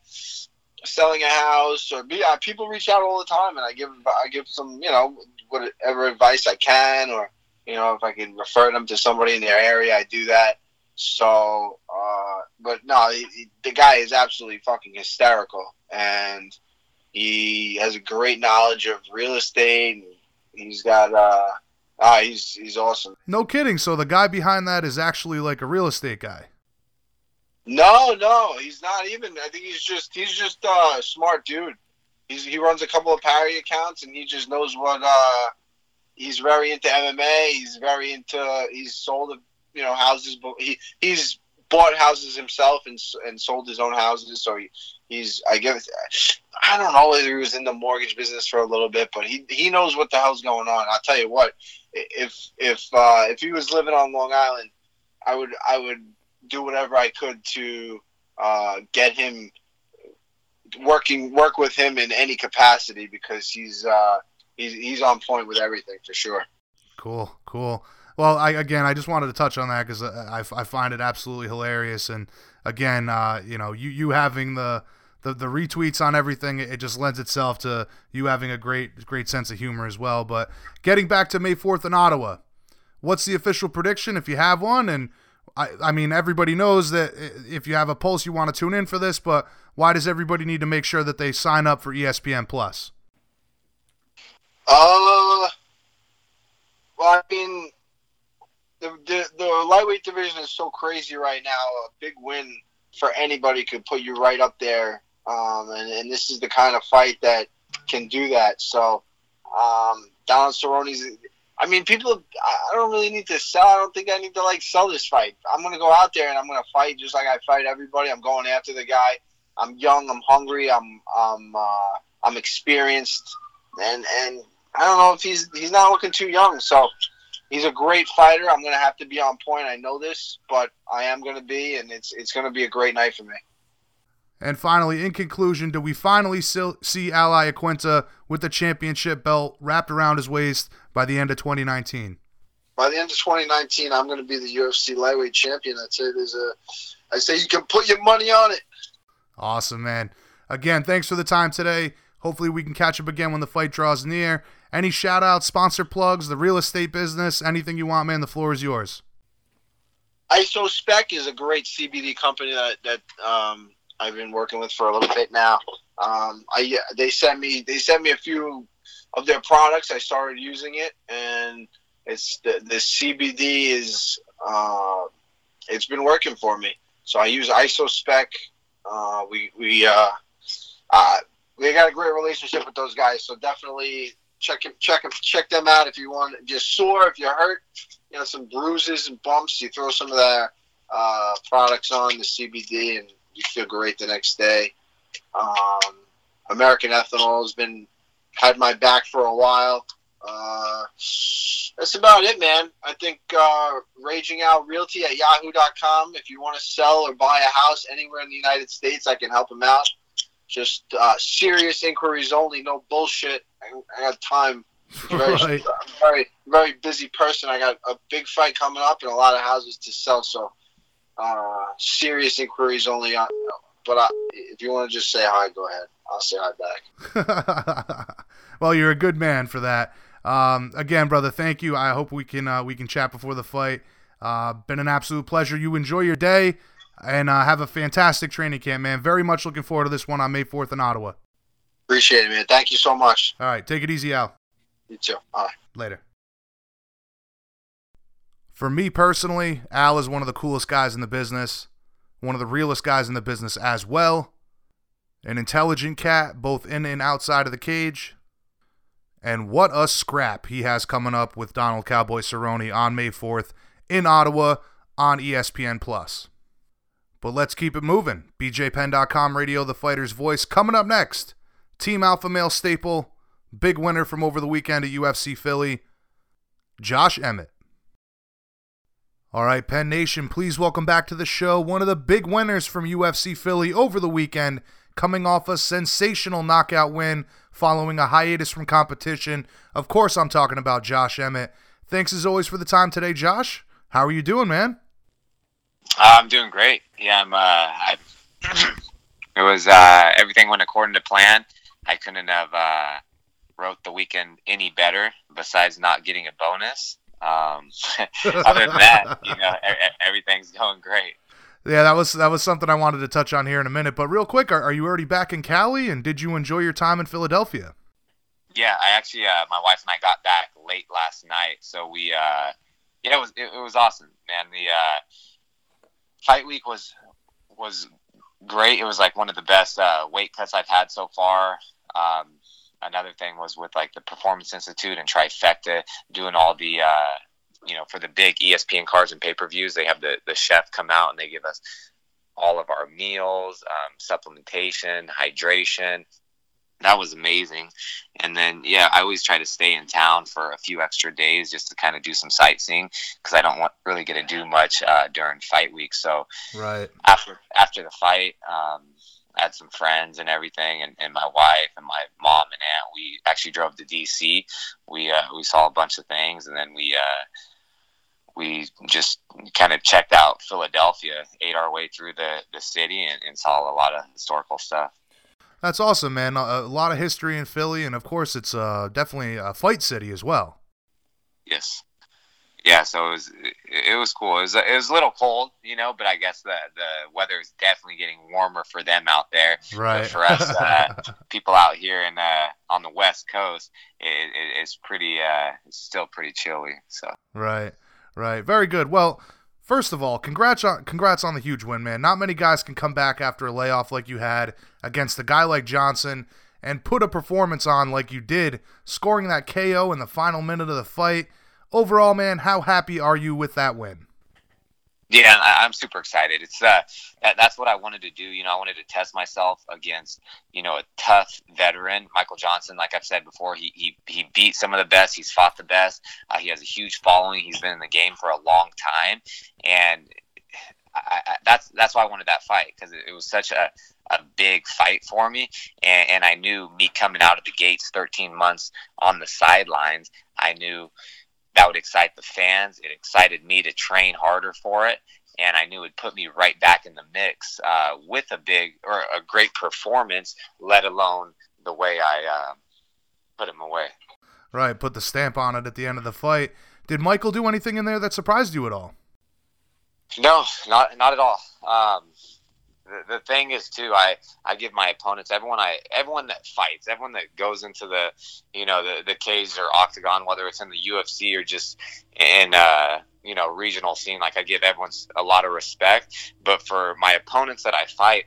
selling a house or be, uh, people reach out all the time and I give I give some you know whatever advice I can or you know if I can refer them to somebody in their area I do that so uh, but no he, he, the guy is absolutely fucking hysterical and he has a great knowledge of real estate he's got uh ah he's he's awesome no kidding so the guy behind that is actually like a real estate guy no, no, he's not even. I think he's just he's just uh, a smart dude. He's, he runs a couple of parody accounts, and he just knows what. Uh, he's very into MMA. He's very into. He's sold you know houses, he he's bought houses himself and and sold his own houses. So he, he's I guess I don't know whether he was in the mortgage business for a little bit, but he he knows what the hell's going on. I'll tell you what, if if uh, if he was living on Long Island, I would I would do whatever I could to uh, get him working work with him in any capacity because he's uh, he's he's on point with everything for sure. Cool, cool. Well, I again, I just wanted to touch on that because I, I find it absolutely hilarious, and again, uh, you know, you you having the the, the retweets on everything, it just lends itself to you having a great great sense of humor as well. But getting back to May fourth in Ottawa, what's the official prediction if you have one, and I, I mean, everybody knows that if you have a pulse, you want to tune in for this, but why does everybody need to make sure that they sign up for ESPN Plus? Uh, well, I mean, the, the, the lightweight division is so crazy right now. A big win for anybody could put you right up there. Um, and, and this is the kind of fight that can do that. So, um, Donald Cerrone's I mean, people. I don't really need to sell. I don't think I need to like sell this fight. I'm gonna go out there and I'm gonna fight just like I fight everybody. I'm going after the guy. I'm young. I'm hungry. I'm I'm uh, I'm experienced, and and I don't know if he's he's not looking too young. So he's a great fighter. I'm gonna have to be on point. I know this, but I am gonna be, and it's it's gonna be a great night for me. And finally, in conclusion, do we finally see Al Iaquinta with the championship belt wrapped around his waist by the end of 2019? By the end of 2019, I'm going to be the UFC lightweight champion. I'd say there's a, I say you can put your money on it. Awesome, man. Again, thanks for the time today. Hopefully, we can catch up again when the fight draws near. Any shout outs, sponsor plugs, the real estate business, anything you want, man, the floor is yours. ISO Spec is a great CBD company that, that um, I've been working with for a little bit now. Um, I they sent me they sent me a few of their products. I started using it, and it's the, the CBD is uh, it's been working for me. So I use IsoSpec. Uh, we we uh, uh, we got a great relationship with those guys. So definitely check check check them out if you want. If you're sore, if you're hurt, you know some bruises and bumps, you throw some of their uh, products on the CBD and you feel great the next day. Um, American Ethanol has been had my back for a while. Uh, that's about it, man. I think uh, Raging Al Realty at yahoo.com. If you want to sell or buy a house anywhere in the United States, I can help them out. Just uh, serious inquiries only, no bullshit. I, I got time. Very, [laughs] right. I'm very, very busy person. I got a big fight coming up and a lot of houses to sell. So uh, serious inquiries only on. But I, if you want to just say hi, go ahead. I'll say hi back. [laughs] well, you're a good man for that. Um, again, brother, thank you. I hope we can uh, we can chat before the fight. Uh, been an absolute pleasure. You enjoy your day and uh, have a fantastic training camp, man. Very much looking forward to this one on May 4th in Ottawa. Appreciate it, man. Thank you so much. All right, take it easy, Al. You too. Bye. Later. For me personally, Al is one of the coolest guys in the business, one of the realest guys in the business as well. An intelligent cat, both in and outside of the cage. And what a scrap he has coming up with Donald Cowboy Cerrone on May 4th in Ottawa on ESPN Plus. But let's keep it moving. BJPenn.com radio, the fighter's voice. Coming up next, Team Alpha Male staple, big winner from over the weekend at UFC Philly, Josh Emmett. All right, Penn Nation, please welcome back to the show one of the big winners from UFC Philly over the weekend, coming off a sensational knockout win following a hiatus from competition. Of course, I'm talking about Josh Emmett. Thanks as always for the time today, Josh. How are you doing, man? Uh, I'm doing great. Yeah, I'm. Uh, I, [clears throat] it was uh, everything went according to plan. I couldn't have uh, wrote the weekend any better. Besides not getting a bonus. Um, [laughs] other than that, you know, everything's going great. Yeah, that was that was something I wanted to touch on here in a minute. But real quick, are, are you already back in Cali? And did you enjoy your time in Philadelphia? Yeah, I actually, uh, my wife and I got back late last night, so we, uh, yeah, it was it, it was awesome, man. The uh, fight week was was great. It was like one of the best uh, weight cuts I've had so far. Um, another thing was with like the Performance Institute and Trifecta doing all the uh, you know for the big ESPN cards and pay per views. They have the the chef come out and they give us all of our meals, um, supplementation, hydration. That was amazing. And then, yeah, I always try to stay in town for a few extra days just to kind of do some sightseeing because I don't want really get to do much uh, during fight week. So, right after after the fight, um, had some friends and everything, and, and my wife and my mom and aunt. We actually drove to DC. We uh, we saw a bunch of things, and then we uh, we just kind of checked out Philadelphia, ate our way through the the city, and, and saw a lot of historical stuff. That's awesome, man. A, a lot of history in Philly, and of course, it's uh, definitely a fight city as well. Yes yeah, so it was it was cool. It was it was a little cold, you know, but I guess the the weather is definitely getting warmer for them out there. Right. But for us uh, [laughs] people out here in uh, on the West Coast, it, it, it's pretty uh, it's still pretty chilly. So right, right, very good. Well. First of all, congrats on congrats on the huge win, man. Not many guys can come back after a layoff like you had against a guy like Johnson and put a performance on like you did, scoring that KO in the final minute of the fight overall, man, how happy are you with that win? Yeah, I'm super excited. It's uh, that, that's what I wanted to do. You know, I wanted to test myself against you know a tough veteran, Michael Johnson. Like I've said before, he he, he beat some of the best. He's fought the best. Uh, he has a huge following. He's been in the game for a long time, and I, I, that's that's why I wanted that fight because it, it, was such a, a big fight for me, and, and I knew me coming out of the gates, 13 months on the sidelines, I knew that would excite the fans. It excited me to train harder for it, and I knew it would put me right back in the mix uh, with a big or a great performance, let alone the way I uh, put him away. Right, put the stamp on it at the end of the fight. Did Michael do anything in there that surprised you at all? No, not not at all. Um, the, thing is too i i give my opponents everyone i everyone that fights everyone that goes into the you know the the cage or octagon whether it's in the ufc or just in uh you know regional scene like i give everyone a lot of respect. But for my opponents that i fight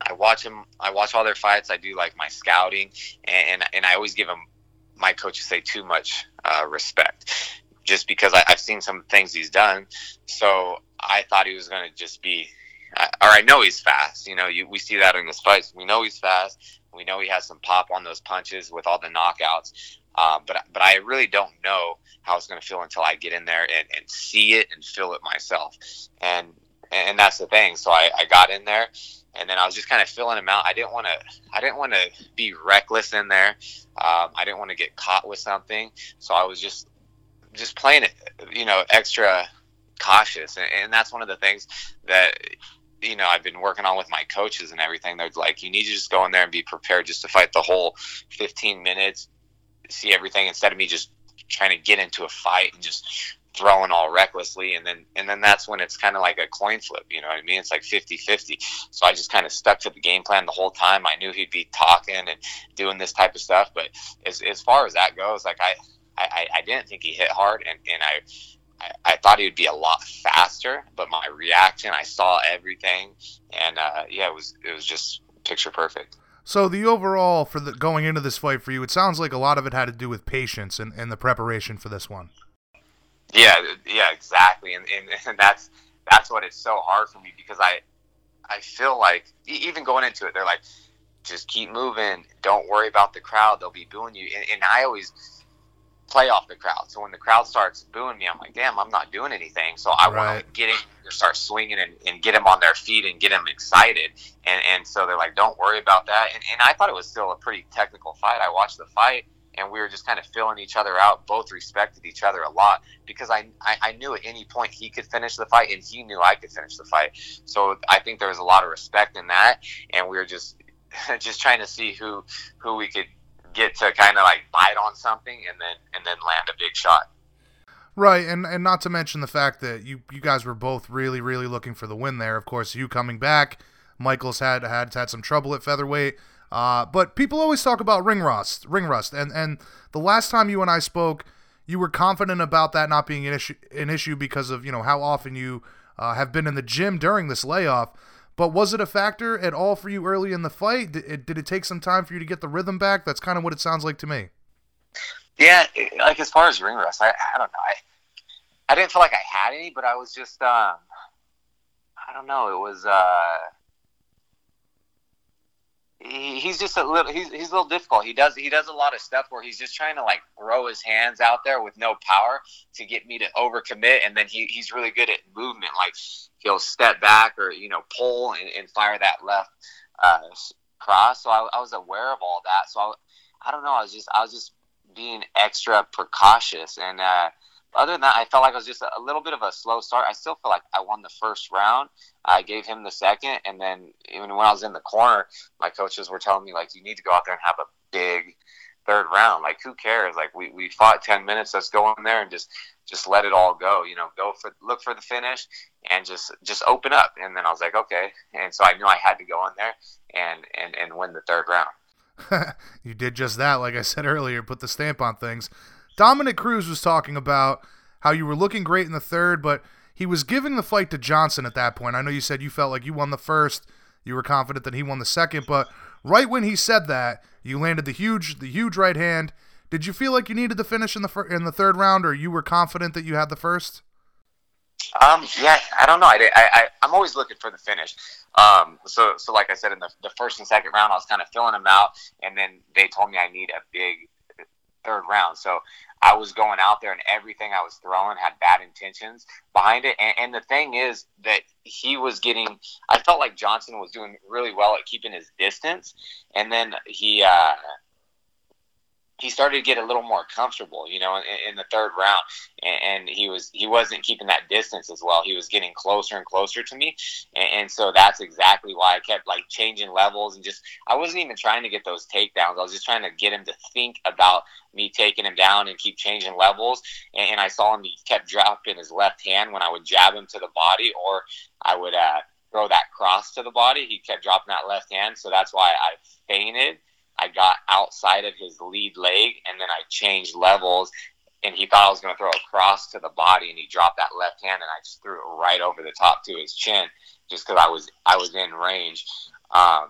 i watch them i watch all their fights. I do like my scouting and and i always give them my coaches say too much uh, respect just because I, have seen some things he's done. So i thought he was going to just be or I know he's fast. You know, you, we see that in his fights. We know he's fast. We know he has some pop on those punches with all the knockouts. Uh, but but I really don't know how it's going to feel until I get in there and, and see it and feel it myself. And and that's the thing. So I, I got in there, and then I was just kind of filling him out. I didn't want to I didn't want to be reckless in there. Um, I didn't want to get caught with something. So I was just just playing it, you know, extra cautious. And, and that's one of the things that you know I've been working on with my coaches and everything. They're like, you need to just go in there and be prepared just to fight the whole 15 minutes, see everything instead of me just trying to get into a fight and just throwing all recklessly. And then and then that's when it's kind of like a coin flip you know what i mean? It's like 50 50 so i just kind of stuck to the game plan the whole time. I knew he'd be talking and doing this type of stuff. But as, as far as that goes like i i, I didn't think he hit hard and, and i I, I thought he would be a lot faster, but my reaction, I saw everything, and uh, yeah, it was it was just picture perfect. So the overall for the going into this fight for you, it sounds like a lot of it had to do with patience and, and the preparation for this one. Yeah, yeah, exactly, and, and [laughs] and that's that's what it's so hard for me because I I feel like even going into it, they're like, just keep moving, don't worry about the crowd, they'll be booing you, and, and I always play off the crowd. So when the crowd starts booing me, I'm like, damn, I'm not doing anything. So I right. want to get in, start swinging and, and get them on their feet and get them excited. And, and so they're like, don't worry about that. And, and I thought it was still a pretty technical fight. I watched the fight and we were just kind of filling each other out. Both respected each other a lot because I, I, I knew at any point he could finish the fight and he knew I could finish the fight. So I think there was a lot of respect in that. And we were just, [laughs] just trying to see who, who we could get to kind of like bite on something and then and then land a big shot. Right, and and not to mention the fact that you you guys were both really really looking for the win there. Of course, you coming back, Michael's had had had some trouble at featherweight. Uh, but people always talk about ring rust, ring rust, and and the last time you and I spoke, you were confident about that not being an issue an issue because of you know how often you uh, have been in the gym during this layoff. But was it a factor at all for you early in the fight? Did it, did it take some time for you to get the rhythm back? That's kind of what it sounds like to me. Yeah, like as far as ring rust, I, I don't know. I, I didn't feel like I had any, but I was just, um, I don't know. It was, uh, he's just a little he's, he's a little difficult. He does he does a lot of stuff where he's just trying to like throw his hands out there with no power to get me to overcommit. And then he, he's really good at movement like he'll step back or you know pull and, and fire that left uh, cross. So I, I, was aware of all that. So I, I don't know. I was just I was just being extra precautious. And uh, other than that, I felt like it was just a, little bit of a slow start. I still feel like I won the first round. I gave him the second, and then even when I was in the corner, my coaches were telling me like, you need to go out there and have a big third round. Like, who cares? Like, we, we fought ten minutes. Let's go in there and just just let it all go. You know, go for look for the finish and just just open up. And then I was like, okay. And so I knew I had to go in there and and and win the third round. [laughs] you did just that, like I said earlier. Put the stamp on things. Dominick Cruz was talking about how you were looking great in the third, but he was giving the fight to Johnson at that point. I know you said you felt like you won the first, you were confident that he won the second, but right when he said that, you landed the huge the huge right hand. Did you feel like you needed the finish in the fir- in the third round, or you were confident that you had the first? Um, yeah, I don't know. I, I, I am always looking for the finish. Um, so so like I said in the, the first and second round, I was kind of filling them out, and then they told me I need a big third round. So I was going out there and everything I was throwing had bad intentions behind it. And, and, the thing is that he was getting, I felt like Johnson was doing really well at keeping his distance. And then he, uh, he started to get a little more comfortable, you know, in, in the third round, and, he was he wasn't keeping that distance as well. He was getting closer and closer to me, and, and, so that's exactly why I kept like changing levels and just I wasn't even trying to get those takedowns. I was just trying to get him to think about me taking him down and keep changing levels. And, and I saw him; he kept dropping his left hand when I would jab him to the body, or I would uh, throw that cross to the body. He kept dropping that left hand, so that's why I feinted I got outside of his lead leg and then I changed levels and he thought I was going to throw a cross to the body and he dropped that left hand and I just threw it right over the top to his chin just because I was I was in range. Um,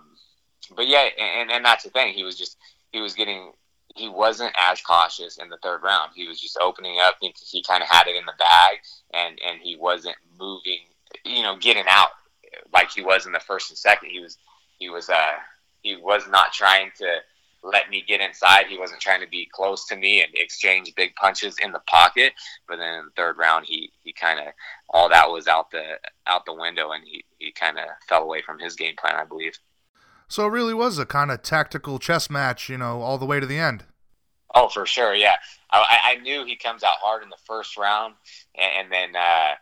but yeah, and, and that's the thing. He was just he was getting he wasn't as cautious in the third round. He was just opening up. He, he kind of had it in the bag and and he wasn't moving. You know, getting out like he was in the first and second. He was he was uh he was not trying to let me get inside. He wasn't trying to be close to me and exchange big punches in the pocket. But then in the third round, he, he kind of all that was out the out the window, and he, he kind of fell away from his game plan, I believe. So it really was a kind of tactical chess match, you know, all the way to the end. Oh, for sure, yeah. I, I knew he comes out hard in the first round, and, and then uh,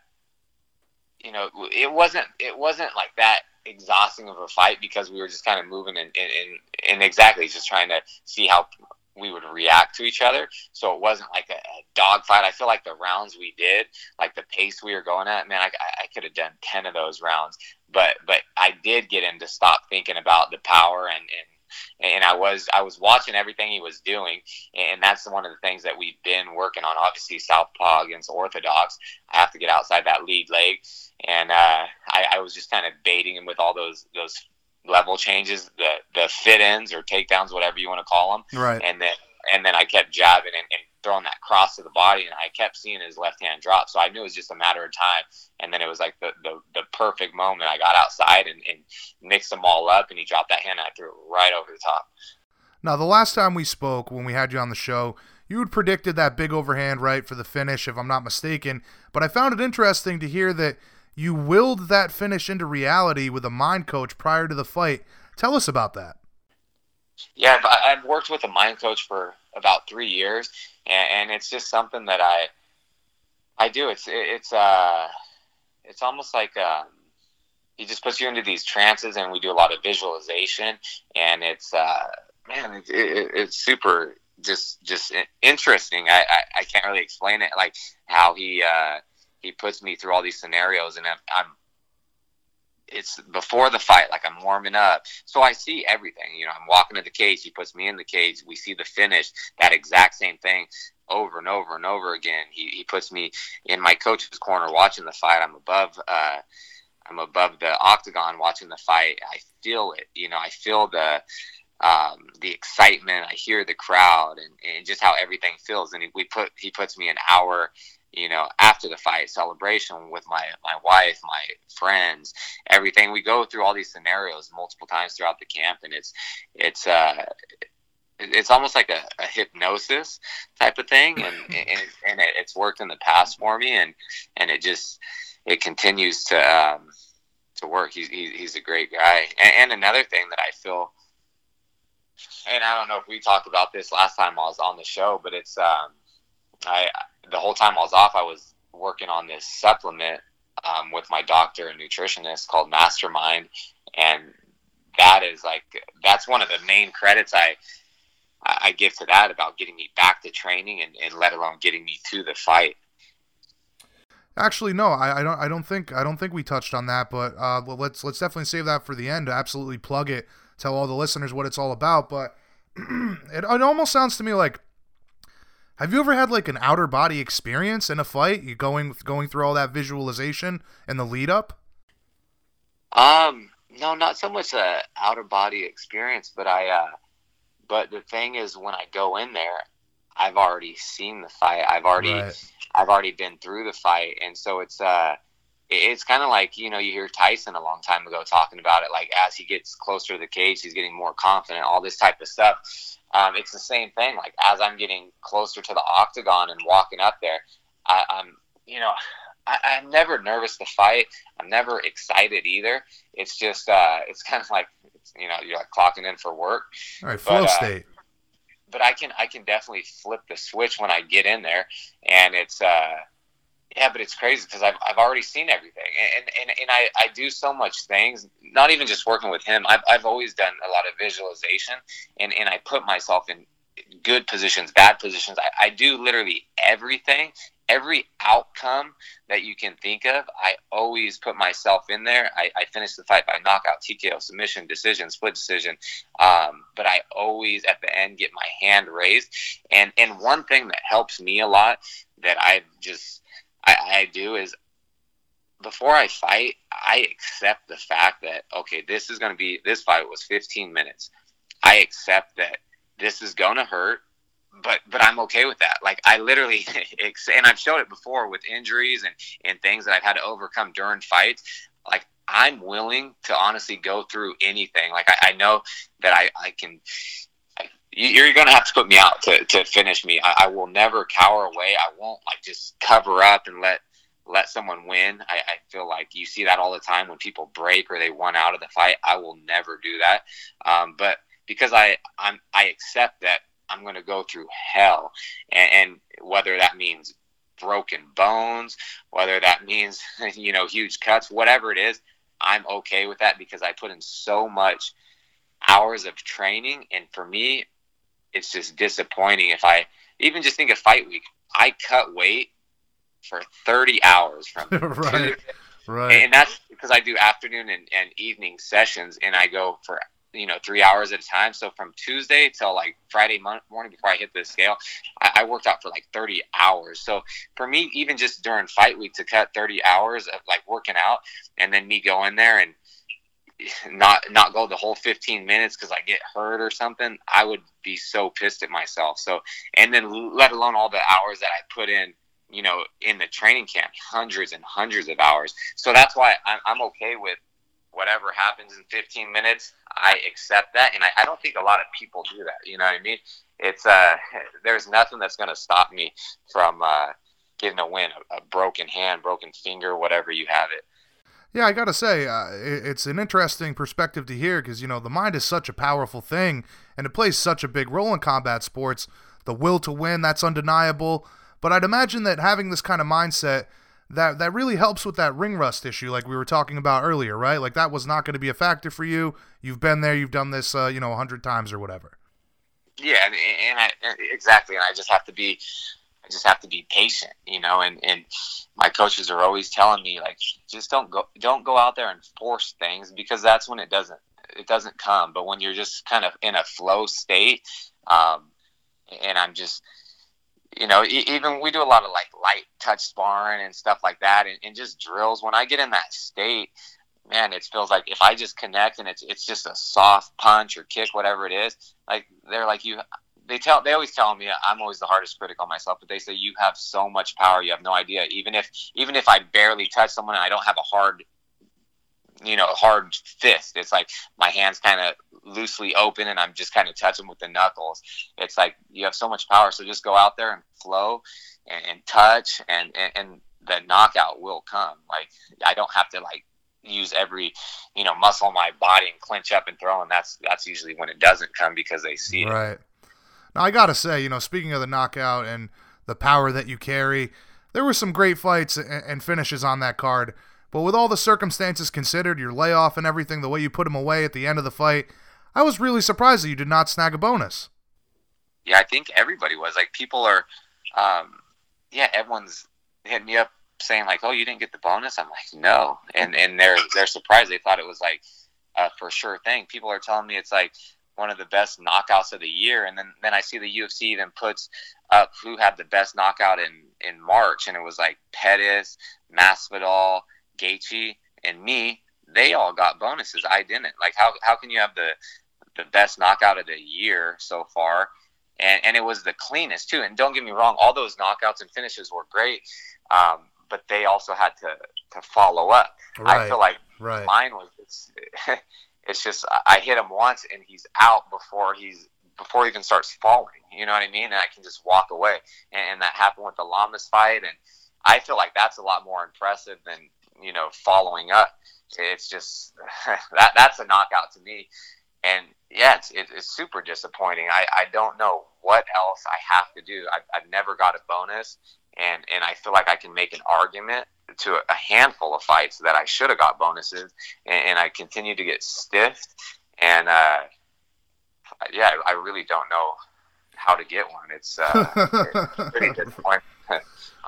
you know it wasn't it wasn't like that exhausting of a fight because we were just kind of moving and, and, and exactly just trying to see how we would react to each other. So it wasn't like a, a dog fight. I feel like the rounds we did, like the pace we were going at, man, I, I could have done 10 of those rounds. But, but I did get him to stop thinking about the power and, and and I was I was watching everything he was doing, and that's one of the things that we've been working on. Obviously, southpaw against orthodox, I have to get outside that lead leg, and uh, I, I was just kind of baiting him with all those those level changes, the the fit ins or takedowns, whatever you want to call them, right? And then and then I kept jabbing and, and throwing that cross to the body, and I kept seeing his left hand drop. So I knew it was just a matter of time. And then it was like the the, the perfect moment. I got outside and, and mixed them all up, and he dropped that hand, and I threw it right over the top. Now, the last time we spoke, when we had you on the show, you had predicted that big overhand right for the finish, if I'm not mistaken. But I found it interesting to hear that you willed that finish into reality with a mind coach prior to the fight. Tell us about that. Yeah, I've, I've worked with a mind coach for about three years, and, and it's just something that I I do. It's it's uh it's almost like um, he just puts you into these trances, and we do a lot of visualization, and it's uh man, it, it, it's super just just interesting. I, I I can't really explain it, like how he uh he puts me through all these scenarios, and I'm, I'm it's before the fight, like I'm warming up. So I see everything. You know, I'm walking to the cage. He puts me in the cage. We see the finish. That exact same thing over and over and over again. He, he puts me in my coach's corner watching the fight. I'm above. Uh, I'm above the octagon watching the fight. I feel it. You know, I feel the um, the excitement. I hear the crowd and, and just how everything feels. And he, we put he puts me an hour you know, after the fight celebration with my my wife, my friends, everything. We go through all these scenarios multiple times throughout the camp, and it's it's uh it's almost like a, a hypnosis type of thing, [laughs] and and, and it, it's worked in the past for me, and and it just it continues to um, to work. He's he's a great guy, and, and another thing that I feel. And I don't know if we talked about this last time I was on the show, but it's um, I the whole time I was off, I was working on this supplement um, with my doctor and nutritionist called Mastermind, and that is like that's one of the main credits I I give to that about getting me back to training and, and let alone getting me to the fight. Actually, no, I, I don't. I don't think I don't think we touched on that. But uh, let's let's definitely save that for the end. Absolutely plug it. Tell all the listeners what it's all about. But [clears throat] it, it almost sounds to me like have you ever had like an outer body experience in a fight? You going going through all that visualization and the lead up? Um, no, not so much a outer body experience, but I uh but the thing is when I go in there, I've already seen the fight. I've already right. I've already been through the fight and so it's uh it's kind of like you know you hear Tyson a long time ago talking about it like as he gets closer to the cage he's getting more confident all this type of stuff um, it's the same thing. Like as I'm getting closer to the octagon and walking up there, I, am you know, I, am never nervous to fight. I'm never excited either. It's just, uh, it's kind of like, you know, you're like clocking in for work. All right, flow but, uh, state. But I can, I can definitely flip the switch when I get in there, and it's, uh, yeah, but it's crazy because I've, I've already seen everything, and and, and I, I do so much things. Not even just working with him. I've, I've always done a lot of visualization, and, and I put myself in good positions, bad positions. I, I do literally everything, every outcome that you can think of. I always put myself in there. I, I finish the fight by knockout, TKO, submission, decision, split decision. Um, but I always at the end get my hand raised. And and one thing that helps me a lot that I've just I, I do is before I fight, I accept the fact that okay, this is going to be this fight was 15 minutes. I accept that this is going to hurt, but but I'm okay with that. Like I literally, [laughs] and I've showed it before with injuries and and things that I've had to overcome during fights. Like I'm willing to honestly go through anything. Like I, I know that I I can. You're going to have to put me out to, to finish me. I, I will never cower away. I won't like just cover up and let let someone win. I, I, feel like you see that all the time when people break or they want out of the fight. I will never do that. Um, but because I I'm, I accept that I'm going to go through hell, and, and whether that means broken bones, whether that means [laughs] you know huge cuts, whatever it is, I'm okay with that because I put in so much hours of training, and for me, it's just disappointing if I even just think of fight week. I cut weight for 30 hours from [laughs] right, right, and that's because I do afternoon and, and evening sessions, and I go for you know three hours at a time. So from Tuesday till like Friday morning before I hit the scale, I, I worked out for like 30 hours. So for me, even just during fight week to cut 30 hours of like working out and then me going there and not not go the whole 15 minutes because I get hurt or something, I would be so pissed at myself. So and then let alone all the hours that I put in you know, in the training camp, hundreds and hundreds of hours. So that's why I'm, I'm okay with whatever happens in 15 minutes. I accept that, and I, I don't think a lot of people do that. You know what I mean? It's uh, [laughs] there's nothing that's going to stop me from uh, getting a win, a, a broken hand, broken finger, whatever you have it. Yeah, I gotta say, uh, it's an interesting perspective to hear because you know the mind is such a powerful thing, and it plays such a big role in combat sports. The will to win, that's undeniable. But I'd imagine that having this kind of mindset that that really helps with that ring rust issue, like we were talking about earlier, right? Like that was not going to be a factor for you. You've been there, you've done this, uh, you know, a hundred times or whatever. Yeah, and, and I, exactly, and I just have to be, just have to be patient, you know. And and my coaches are always telling me like, just don't go, don't go out there and force things because that's when it doesn't, it doesn't come. But when you're just kind of in a flow state, um, and I'm just you know, even we do a lot of like light touch sparring and stuff like that, and, and just drills. When I get in that state, man, it feels like if I just connect and it's it's just a soft punch or kick, whatever it is. Like they're like you. They tell they always tell me I'm always the hardest critic on myself, but they say you have so much power, you have no idea. Even if even if I barely touch someone I don't have a hard you know, hard fist. It's like my hands kind of loosely open and I'm just kind of touching with the knuckles. It's like you have so much power. So just go out there and flow and, and touch and, and, and the knockout will come. Like I don't have to like use every, you know, muscle in my body and clinch up and throw. And that's, that's usually when it doesn't come because they see it. Right. Now I got to say, you know, speaking of the knockout and the power that you carry, there were some great fights and finishes on that card. But with all the circumstances considered, your layoff and everything, the way you put him away at the end of the fight, I was really surprised that you did not snag a bonus. Yeah, I think everybody was. Like, people are, um, yeah, everyone's hitting me up saying like, "Oh, you didn't get the bonus." I'm like, "No," and and they're they're surprised. They thought it was like a for sure thing. People are telling me it's like one of the best knockouts of the year, and then then I see the UFC even puts up who had the best knockout in in March, and it was like Pettis, Masvidal, Gaethje, and me, they all got bonuses. I didn't. Like how how can you have the the best knockout of the year so far? And and it was the cleanest too. And don't get me wrong, all those knockouts and finishes were great. Um, but they also had to to follow up. Right. I feel like right. mine was [laughs] it's, just I hit him once and he's out before he's before he even starts falling. You know what I mean? And I can just walk away. And, and that happened with the Lamas fight and I feel like that's a lot more impressive than you know, following up. It's just [laughs] that that's a knockout to me. And yeah, it's, it's super disappointing. I, I don't know what else I have to do. I've, I've never got a bonus, and, and I feel like I can make an argument to a handful of fights that I should have got bonuses, and, and I continue to get stiffed. And uh, yeah, I really don't know how to get one. It's, uh, it's pretty [laughs] disappointing. [laughs]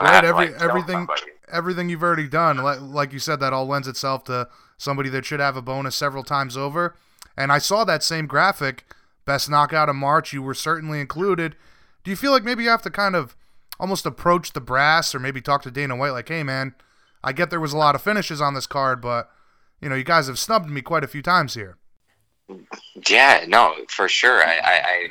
right, every like everything everything you've already done, like, like you said, that all lends itself to somebody that should have a bonus several times over. And I saw that same graphic, best knockout of March. You were certainly included. Do you feel like maybe you have to kind of almost approach the brass, or maybe talk to Dana White, like, "Hey, man, I get there was a lot of finishes on this card, but you know, you guys have snubbed me quite a few times here." Yeah, no, for sure. I, I,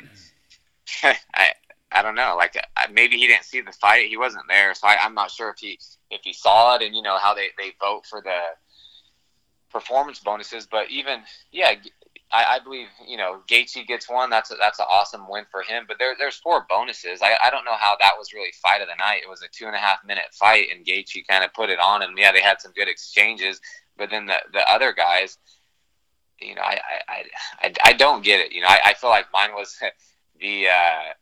I, [laughs] I I don't know. Like maybe he didn't see the fight; he wasn't there, so I, I, am not sure if he if he saw it and you know how they they vote for the performance bonuses. But even yeah, I, I believe you know Gaethje gets one. That's a, that's an awesome win for him. But there, there's four bonuses. I, I don't know how that was really fight of the night. It was a two and a half minute fight, and Gaethje kind of put it on. And yeah, they had some good exchanges. But then the the other guys, you know, I I I, I don't get it. You know, I, I feel like mine was [laughs] the. Uh,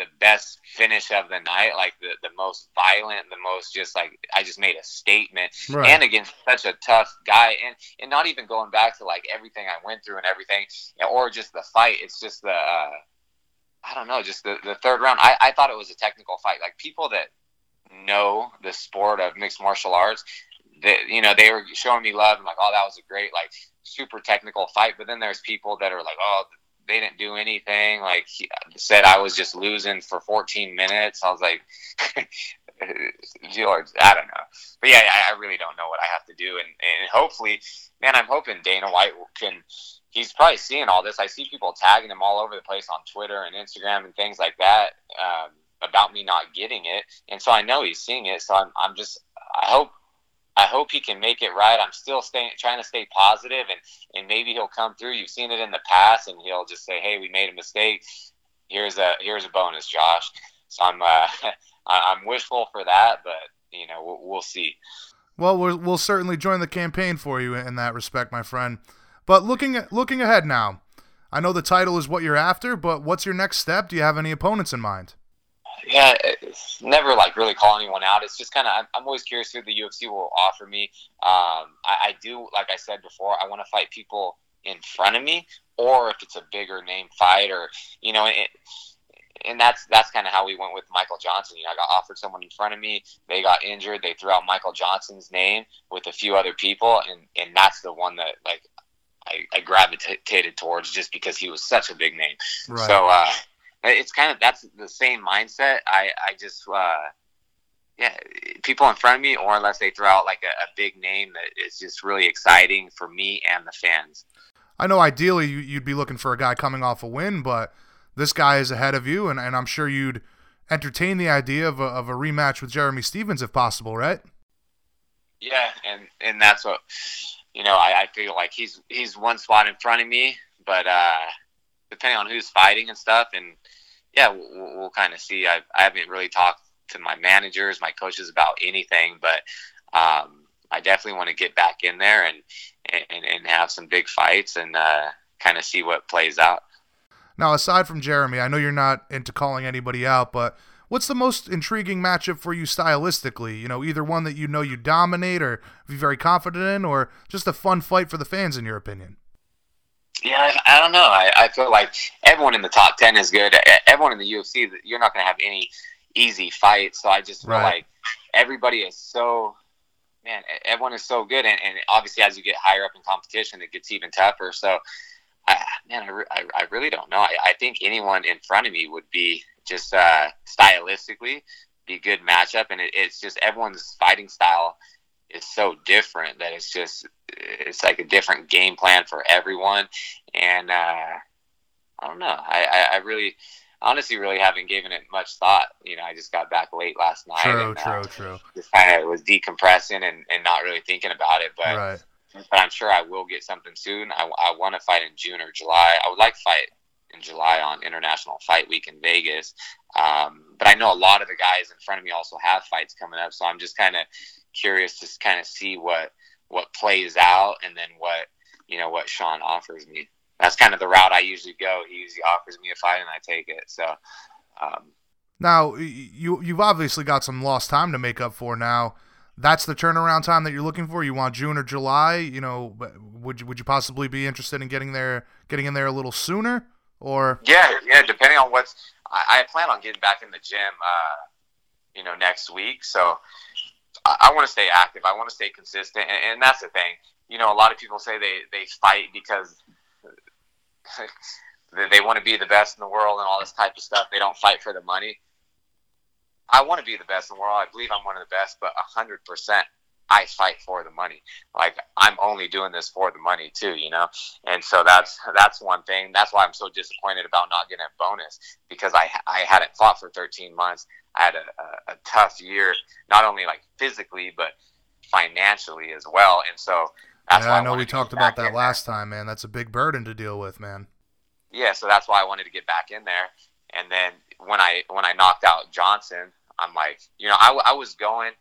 the best finish of the night, like the, the most violent, the most just like I just made a statement, right. and against such a tough guy, and and not even going back to like everything I went through and everything, or just the fight. It's just the uh, I don't know, just the the third round. I I thought it was a technical fight. Like people that know the sport of mixed martial arts that you know, they were showing me love and like, oh, that was a great, like, super technical fight. But then there's people that are like, oh, they didn't do anything. Like, he said I was just losing for 14 minutes. I was like, [laughs] George, I don't know. But yeah, I, really don't know what I have to do. And, and hopefully, man, I'm hoping Dana White can. He's probably seeing all this. I see people tagging him all over the place on Twitter and Instagram and things like that um, about me not getting it, and so I know he's seeing it. So I'm, I'm just, I hope I hope he can make it right. I'm still staying, trying to stay positive, and and maybe he'll come through. You've seen it in the past, and he'll just say, "Hey, we made a mistake. Here's a here's a bonus, Josh." So I'm uh, [laughs] I'm wishful for that, but you know we'll, we'll see. Well, we'll we'll certainly join the campaign for you in that respect, my friend. But looking looking ahead now, I know the title is what you're after, but what's your next step? Do you have any opponents in mind? Yeah, never like really call anyone out. It's just kind of I'm, I'm, always curious who the UFC will offer me. Um, I, I, do, like I said before, I want to fight people in front of me, or if it's a bigger name fight, or you know, it, and that's that's kind of how we went with Michael Johnson. You know, I got offered someone in front of me, they got injured, they threw out Michael Johnson's name with a few other people, and and that's the one that like I, I gravitated towards just because he was such a big name. Right. So. uh it's kind of that's the same mindset. I I just uh, yeah, people in front of me, or unless they throw out like a, a big name that is just really exciting for me and the fans. I know ideally you'd be looking for a guy coming off a win, but this guy is ahead of you, and, and I'm sure you'd entertain the idea of a, of a rematch with Jeremy Stephens if possible, right? Yeah, and and that's what you know. I, I feel like he's he's one spot in front of me, but uh, depending on who's fighting and stuff, and yeah, we'll, we'll kind of see. I, I haven't really talked to my managers, my coaches about anything, but um, I definitely want to get back in there and and, and have some big fights and uh, kind of see what plays out. Now, aside from Jeremy, I know you're not into calling anybody out, but what's the most intriguing matchup for you stylistically? You know, either one that you know you dominate or be very confident in, or just a fun fight for the fans, in your opinion? Yeah, I, I don't know. I, I feel like everyone in the top ten is good. Everyone in the UFC, you're not going to have any easy fights. So I just feel right. like everybody is so man. Everyone is so good, and, and obviously as you get higher up in competition, it gets even tougher. So, I, man, I, I, I really don't know. I, I think anyone in front of me would be just uh, stylistically be a good matchup, and it, it's just everyone's fighting style is so different that it's just it's like a different game plan for everyone. And uh, i don't know. I, I, I really honestly really haven't given it much thought. You know i just got back late last night true and, true uh, true just kind of was decompressing and, and not really thinking about it. But right. but i'm sure i will get something soon. I, I want to fight in june or july. I would like to fight in July on International Fight Week in Vegas. Um, but I know a lot of the guys in front of me also have fights coming up, so I'm just kind of curious to kind of see what what plays out and then what you know what Sean offers me. That's kind of the route I usually go. He usually offers me a fight and I take it. So um, now you you've obviously got some lost time to make up for now. That's the turnaround time that you're looking for. You want June or July? You know, would you would you possibly be interested in getting there, getting in there a little sooner? Or yeah, yeah, depending on what's. I, I plan on getting back in the gym, uh, you know, next week. So I, want to stay active. I want to stay consistent, and, and, that's the thing. You know, a lot of people say they they fight because [laughs] they want to be the best in the world and all this type of stuff. They don't fight for the money. I want to be the best in the world. I believe I'm one of the best, but hundred percent, I fight for the money. Like I'm only doing this for the money too, you know. And so that's that's one thing. That's why I'm so disappointed about not getting a bonus because I I hadn't fought for 13 months. I had a, a, a tough year, not only like physically but financially as well. And so that's yeah, why I know I we talked about that last there. time, man. That's a big burden to deal with, man. Yeah, so that's why I wanted to get back in there. And then when I when I knocked out Johnson, I'm like, you know, I, I was going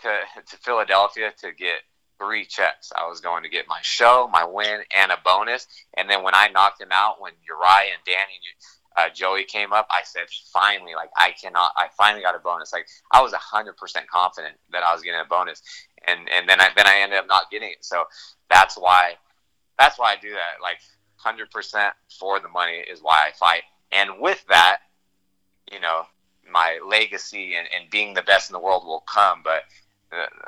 to [laughs] to Philadelphia to get three checks. I was going to get my show, my win, and a bonus. And then when I knocked him out, when Urijah and Danny uh, Joey came up, I said, finally, like I cannot, I finally got a bonus. Like I was hundred percent confident that I was getting a bonus, and and then I then I ended up not getting it. So that's why, that's why I do that. Like hundred percent for the money is why I fight. And with that, you know, my legacy and, and being the best in the world will come. But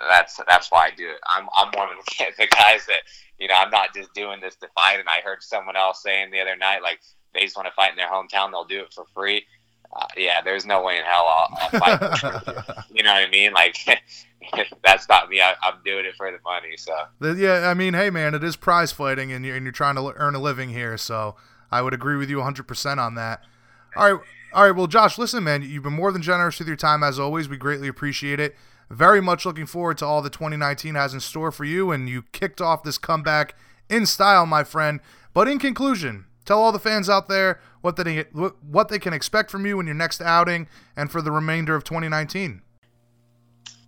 that's that's why I do it. I'm I'm one of [laughs] the guys that you know I'm not just doing this to fight. And I heard someone else saying the other night like they just want to fight in their hometown, they'll do it for free. Uh, yeah, there's no way in hell I'll, I'll fight. [laughs] you know what I mean? Like [laughs] that's not me. I, am doing it for the money. So yeah, I mean, hey man, it is prize fighting, and you're and you're trying to earn a living here. So I would agree with you 100 percent on that. All right, all right. Well, Josh, listen, man, you've been more than generous with your time as always. We greatly appreciate it. Very much looking forward to all the 2019 has in store for you, and you kicked off this comeback in style, my friend. But in conclusion, tell all the fans out there what they what they can expect from you in your next outing and for the remainder of 2019.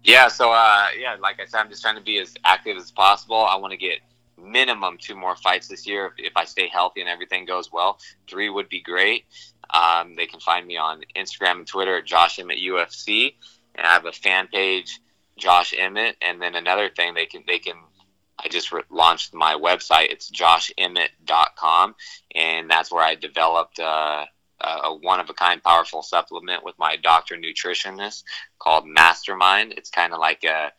Yeah, so uh, yeah, like I said, I'm just trying to be as active as possible. I want to get minimum two more fights this year if, if I stay healthy and everything goes well. Three would be great. Um, they can find me on Instagram and Twitter at Josh Emmett UFC, and I have a fan page, Josh Emmett. And then another thing, they can they can. I just re- launched my website. It's joshemmett.com, and that's where I developed. Uh, a one of a kind powerful supplement with my doctor nutritionist called Mastermind. It's kind of like a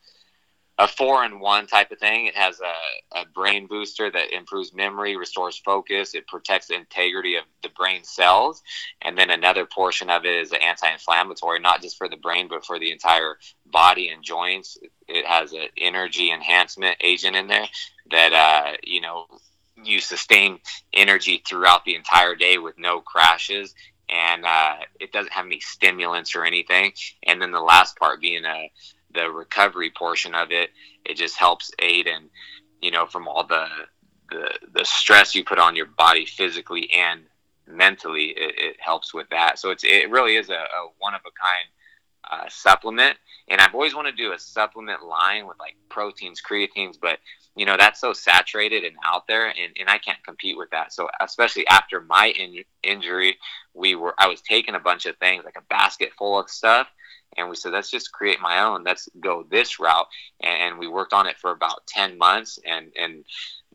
a four in one type of thing. It has a, a brain booster that improves memory, restores focus, it protects the integrity of the brain cells, and then another portion of it is an anti-inflammatory, not just for the brain but for the entire body and joints. It has an energy enhancement agent in there that uh, you know you sustain energy throughout the entire day with no crashes and uh, it doesn't have any stimulants or anything and then the last part being a, the recovery portion of it it just helps aid and you know from all the, the the stress you put on your body physically and mentally it, it helps with that. So it's it really is a, a one of a kind uh, supplement. And i've always wanted to do a supplement line with like proteins creatines but you know that's so saturated and out there and, and i can't compete with that. So especially after my in- injury we were i was taking a bunch of things like a basket full of stuff and we said let's just create my own let's go this route and, we worked on it for about 10 months and and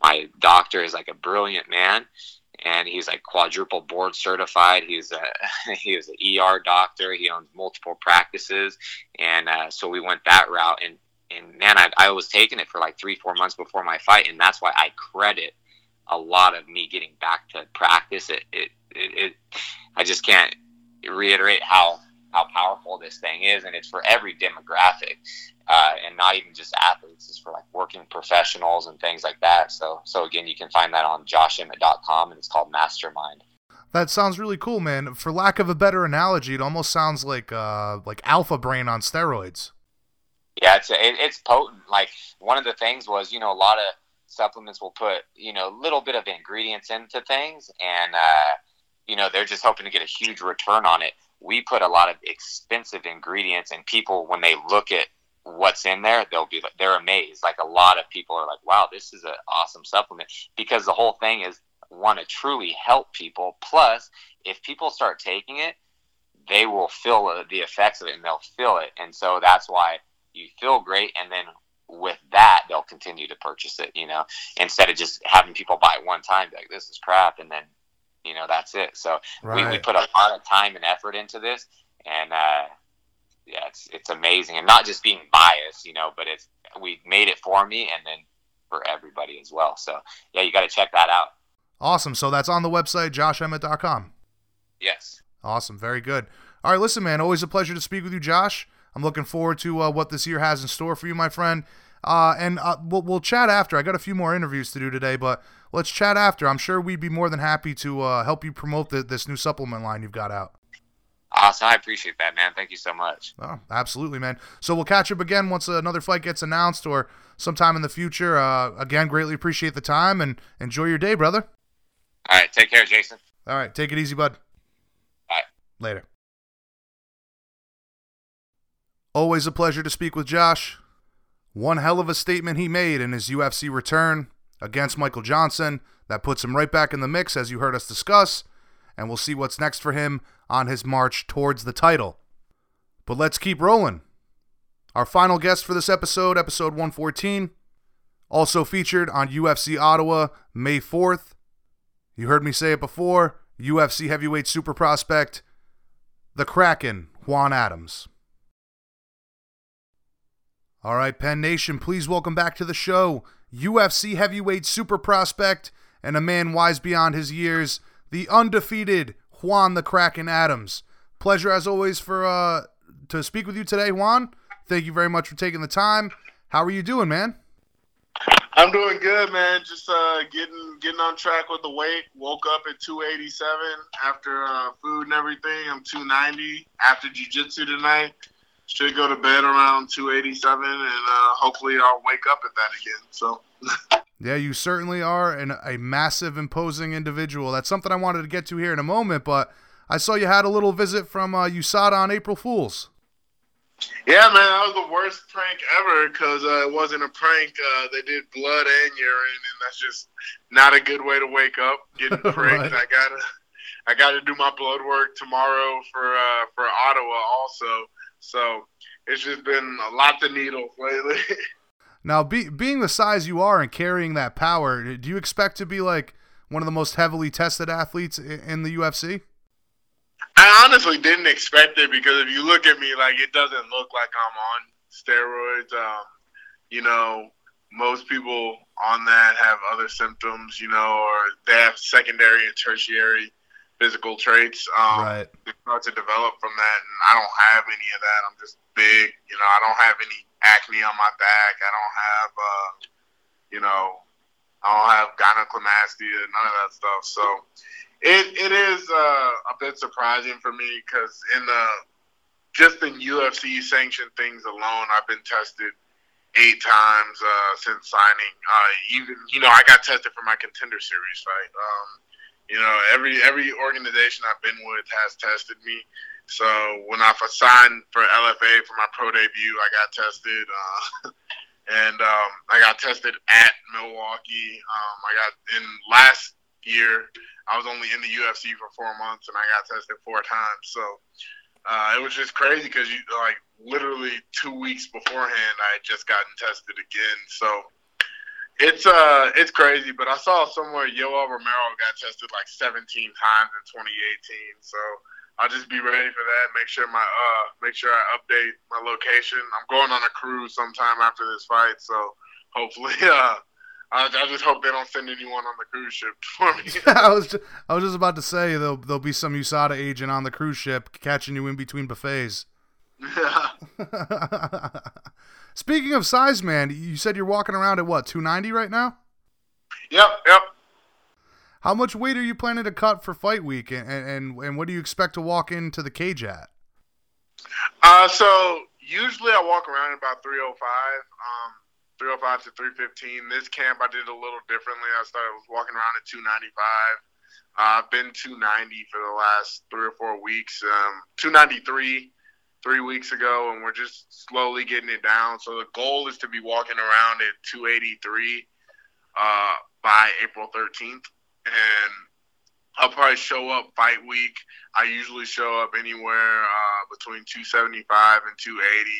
my doctor is like a brilliant man and he's like quadruple board certified. He's a [laughs] he is an ER doctor. He owns multiple practices, and uh, so we went that route. And and man, I, I was taking it for like three, four months before my fight, and that's why I credit a lot of me getting back to practice. It, it, it, it I just can't reiterate how how powerful this thing is, and it's for every demographic, uh, and not even just athletes. It's for like working professionals and things like that. So, so again, you can find that on joshemmett.com, and it's called Mastermind. That sounds really cool, man. For lack of a better analogy, it almost sounds like uh, like Alpha Brain on steroids. Yeah, it's it, it's potent. Like one of the things was, you know, a lot of supplements will put, you know, a little bit of ingredients into things, and uh, you know, they're just hoping to get a huge return on it. We put a lot of expensive ingredients, and people when they look at what's in there, they'll be like, they're amazed. Like a lot of people are like, "Wow, this is an awesome supplement," because the whole thing is want to truly help people. Plus, if people start taking it, they will feel the effects of it, and they'll feel it, and so that's why you feel great, and then with that they'll continue to purchase it. You know, instead of just having people buy it one time, like this is crap, and then you know that's it. So right. we, we put a lot of time and effort into this, and uh, yeah, it's it's amazing, and not just being biased, you know, but it's we made it for me, and then for everybody as well. So yeah, you got to check that out. Awesome. So that's on the website, joshemmett.com. Yes. Awesome. Very good. All right, listen, man. Always a pleasure to speak with you, Josh. I'm looking forward to uh, what this year has in store for you, my friend. Uh, and uh, we'll, we'll chat after. I got a few more interviews to do today, but let's chat after. I'm sure we'd be more than happy to uh, help you promote the, this new supplement line you've got out. Awesome. I appreciate that, man. Thank you so much. Oh, absolutely, man. So we'll catch up again once another fight gets announced or sometime in the future. Uh, again, greatly appreciate the time and enjoy your day, brother. All right. Take care, Jason. All right. Take it easy, bud. Bye. Later. Always a pleasure to speak with Josh. One hell of a statement he made in his UFC return against Michael Johnson. That puts him right back in the mix, as you heard us discuss, and we'll see what's next for him on his march towards the title. But let's keep rolling. Our final guest for this episode, episode 114, also featured on UFC Ottawa May 4th. You heard me say it before UFC heavyweight super prospect, the Kraken, Juan Adams. All right, Penn Nation, please welcome back to the show UFC heavyweight super prospect and a man wise beyond his years, the undefeated Juan the Kraken Adams. Pleasure as always for uh to speak with you today, Juan. Thank you very much for taking the time. How are you doing, man? I'm doing good, man. Just uh, getting getting on track with the weight. Woke up at 287 after uh, food and everything. I'm 290 after jiu-jitsu tonight. Should go to bed around 287, and uh, hopefully I'll wake up at that again. So. [laughs] yeah, you certainly are an, a massive, imposing individual. That's something I wanted to get to here in a moment, but I saw you had a little visit from uh, USADA on April Fools. Yeah, man, that was the worst prank ever because uh, it wasn't a prank. Uh, they did blood and urine, and that's just not a good way to wake up. Getting [laughs] pranked. right. I gotta, I gotta do my blood work tomorrow for uh, for Ottawa also. So it's just been a lot to needles lately. [laughs] now, be, being the size you are and carrying that power, do you expect to be like one of the most heavily tested athletes in the UFC? I honestly didn't expect it because if you look at me, like it doesn't look like I'm on steroids. Um, you know, most people on that have other symptoms, you know, or they have secondary and tertiary physical traits. Um, right. Start to develop from that, and I don't have any of that. I'm just big, you know. I don't have any acne on my back. I don't have, uh, you know, I don't have gynecomastia, none of that stuff. So it it is uh, a bit surprising for me because in the just in UFC sanctioned things alone, I've been tested eight times uh, since signing. Uh, even you know, I got tested for my contender series fight. Um, you know, every every organization I've been with has tested me. So when I signed for LFA for my pro debut, I got tested, uh, [laughs] and um, I got tested at Milwaukee. Um, I got in last year. I was only in the UFC for four months, and I got tested four times. So uh, it was just crazy because you like literally two weeks beforehand, I had just gotten tested again. So it's uh it's crazy. But I saw somewhere Yoel Romero got tested like 17 times in 2018. So I'll just be ready for that. Make sure my uh make sure I update my location. I'm going on a cruise sometime after this fight, so hopefully [laughs] uh I, I, just hope they don't send anyone on the cruise ship [laughs] for me. [laughs] I was just, I was just about to say there'll there'll be some USADA agent on the cruise ship catching you in between buffets. Yeah. Speaking of size, man, you said you're walking around at what 290 right now? Yep, yep. How much weight are you planning to cut for fight week, and and, and what do you expect to walk into the cage at? Uh, so usually I walk around at about 305. Um, 305 to 315. This camp I did a little differently. I started was walking around at 295. Uh, I've been 290 for the last three or four weeks. Um, 293 three weeks ago, and we're just slowly getting it down. So the goal is to be walking around at 283 uh, by April 13th, and I'll probably show up fight week. I usually show up anywhere uh, between 275 and 280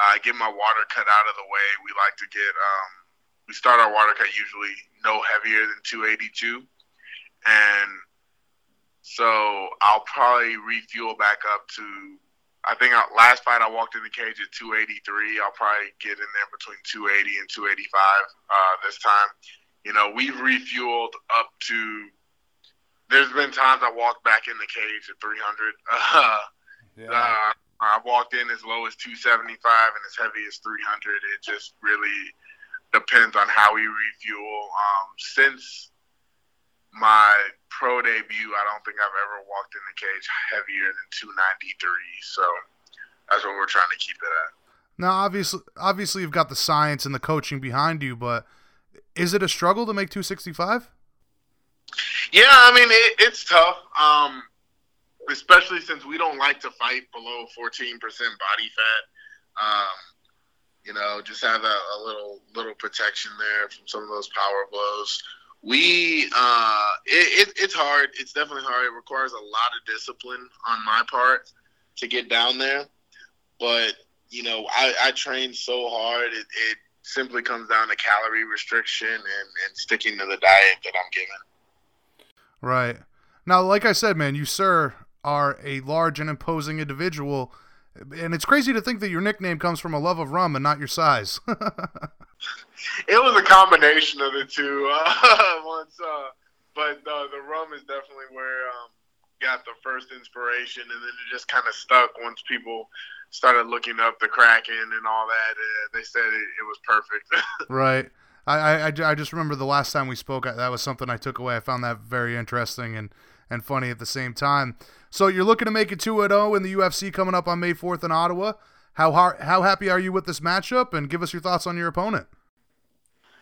uh, get my water cut out of the way. We like to get um, we start our water cut usually no heavier than 282, and so I'll probably refuel back up to. I think our, last fight I walked in the cage at 283. I'll probably get in there between 280 and 285 uh, this time. You know, we've refueled up to. There's been times I walked back in the cage at 300. Uh, [laughs] yeah. Uh, I walked in as low as 275 and as heavy as 300. It just really depends on how we refuel. Um, since my pro debut, I don't think I've ever walked in the cage heavier than 293. So that's what we're trying to keep it at. Now, obviously, obviously, you've got the science and the coaching behind you, but is it a struggle to make 265? Yeah, I mean, it, it's tough. Um, especially since we don't like to fight below 14% body fat. Um, you know, just have a, a, little little protection there from some of those power blows. We, uh, it, it, it's hard. It's definitely hard. It requires a lot of discipline on my part to get down there. But you know, I, I train so hard. It, it simply comes down to calorie restriction and, and sticking to the diet that I'm given. Right. Now, like I said, man, you sir are a large and imposing individual. And it's crazy to think that your nickname comes from a love of rum and not your size. [laughs] it was a combination of the two. [laughs] Uh, once, uh, but uh, the rum is definitely where um, got the first inspiration, and then it just kind of stuck once people started looking up the Kraken and all that. Uh, they said it, it was perfect. [laughs] right. I, I, I just remember the last time we spoke, that was something I took away. I found that very interesting and, and funny at the same time. So you're looking to make it 2 0 in the UFC coming up on May 4th in Ottawa. How, hard, how happy are you with this matchup? And give us your thoughts on your opponent.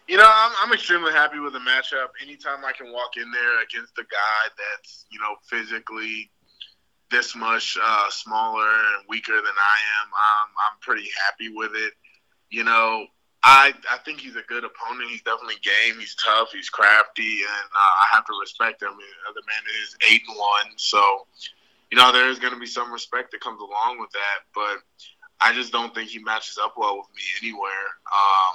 You know, I'm, I'm extremely happy with the matchup. Anytime I can walk in there against a guy that's, you know, physically this much uh, smaller and weaker than I am, I'm, I'm pretty happy with it. You know, I I think he's a good opponent. He's definitely game. He's tough. He's crafty, and uh, I have to respect him. The man is eight and one, so you know there's going to be some respect that comes along with that. But I just don't think he matches up well with me anywhere. Um,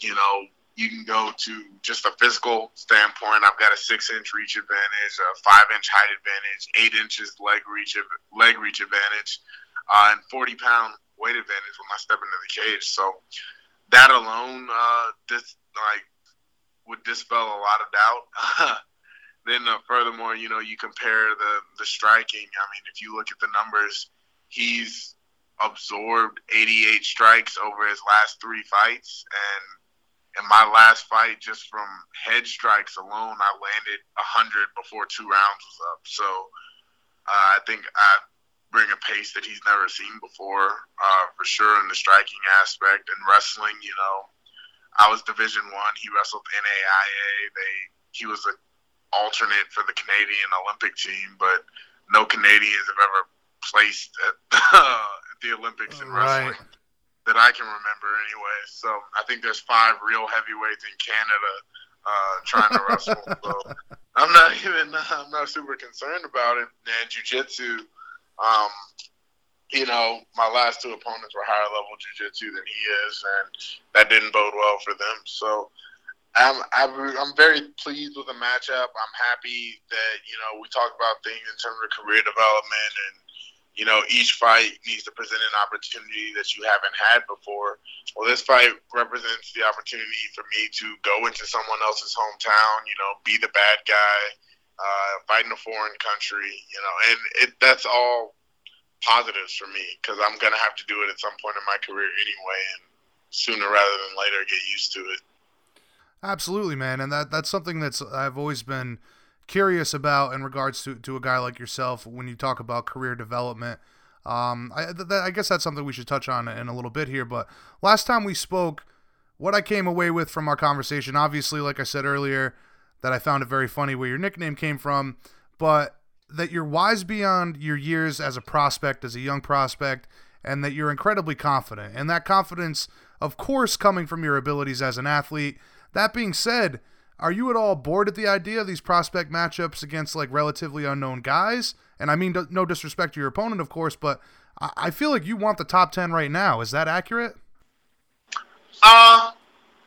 you know, you can go to just a physical standpoint. I've got a six inch reach advantage, a five inch height advantage, eight inches leg reach leg reach advantage, uh, and forty pound weight advantage when I step into the cage. So that alone, uh, this like would dispel a lot of doubt. [laughs] then uh, furthermore, you know, you compare the the striking. I mean, if you look at the numbers, he's absorbed 88 strikes over his last three fights, and in my last fight, just from head strikes alone, I landed 100 before two rounds was up. So uh, I think I bring a pace that he's never seen before, uh, for sure in the striking aspect. And wrestling, you know, I was Division One. He wrestled NAIA. They he was an alternate for the Canadian Olympic team, but no Canadians have ever placed at [laughs] the Olympics in wrestling. That I can remember anyway. So I think there's five real heavyweights in Canada uh, trying to wrestle. [laughs] So I'm not even I'm not super concerned about it. And jujitsu, um, you know, my last two opponents were higher level jujitsu than he is, and that didn't bode well for them. So. I'm, I'm very pleased with the matchup. I'm happy that you know we talk about things in terms of career development and you know, each fight needs to present an opportunity that you haven't had before. Well, this fight represents the opportunity for me to go into someone else's hometown, you know, be the bad guy, uh, fight in a foreign country, you know, and it, that's all positives for me because I'm going to have to do it at some point in my career anyway, and sooner rather than later get used to it. Absolutely, man, and that that's something that's I've always been curious about in regards to, to a guy like yourself when you talk about career development. Um, I, th- I guess that's something we should touch on in a little bit here. But last time we spoke, what I came away with from our conversation, obviously, like I said earlier, that I found it very funny where your nickname came from, but that you're wise beyond your years as a prospect, as a young prospect, and that you're incredibly confident. And that confidence, of course, coming from your abilities as an athlete. That being said, are you at all bored at the idea of these prospect matchups against like relatively unknown guys? And I mean, no disrespect to your opponent, of course, but I feel like you want the top ten right now. Is that accurate? Uh,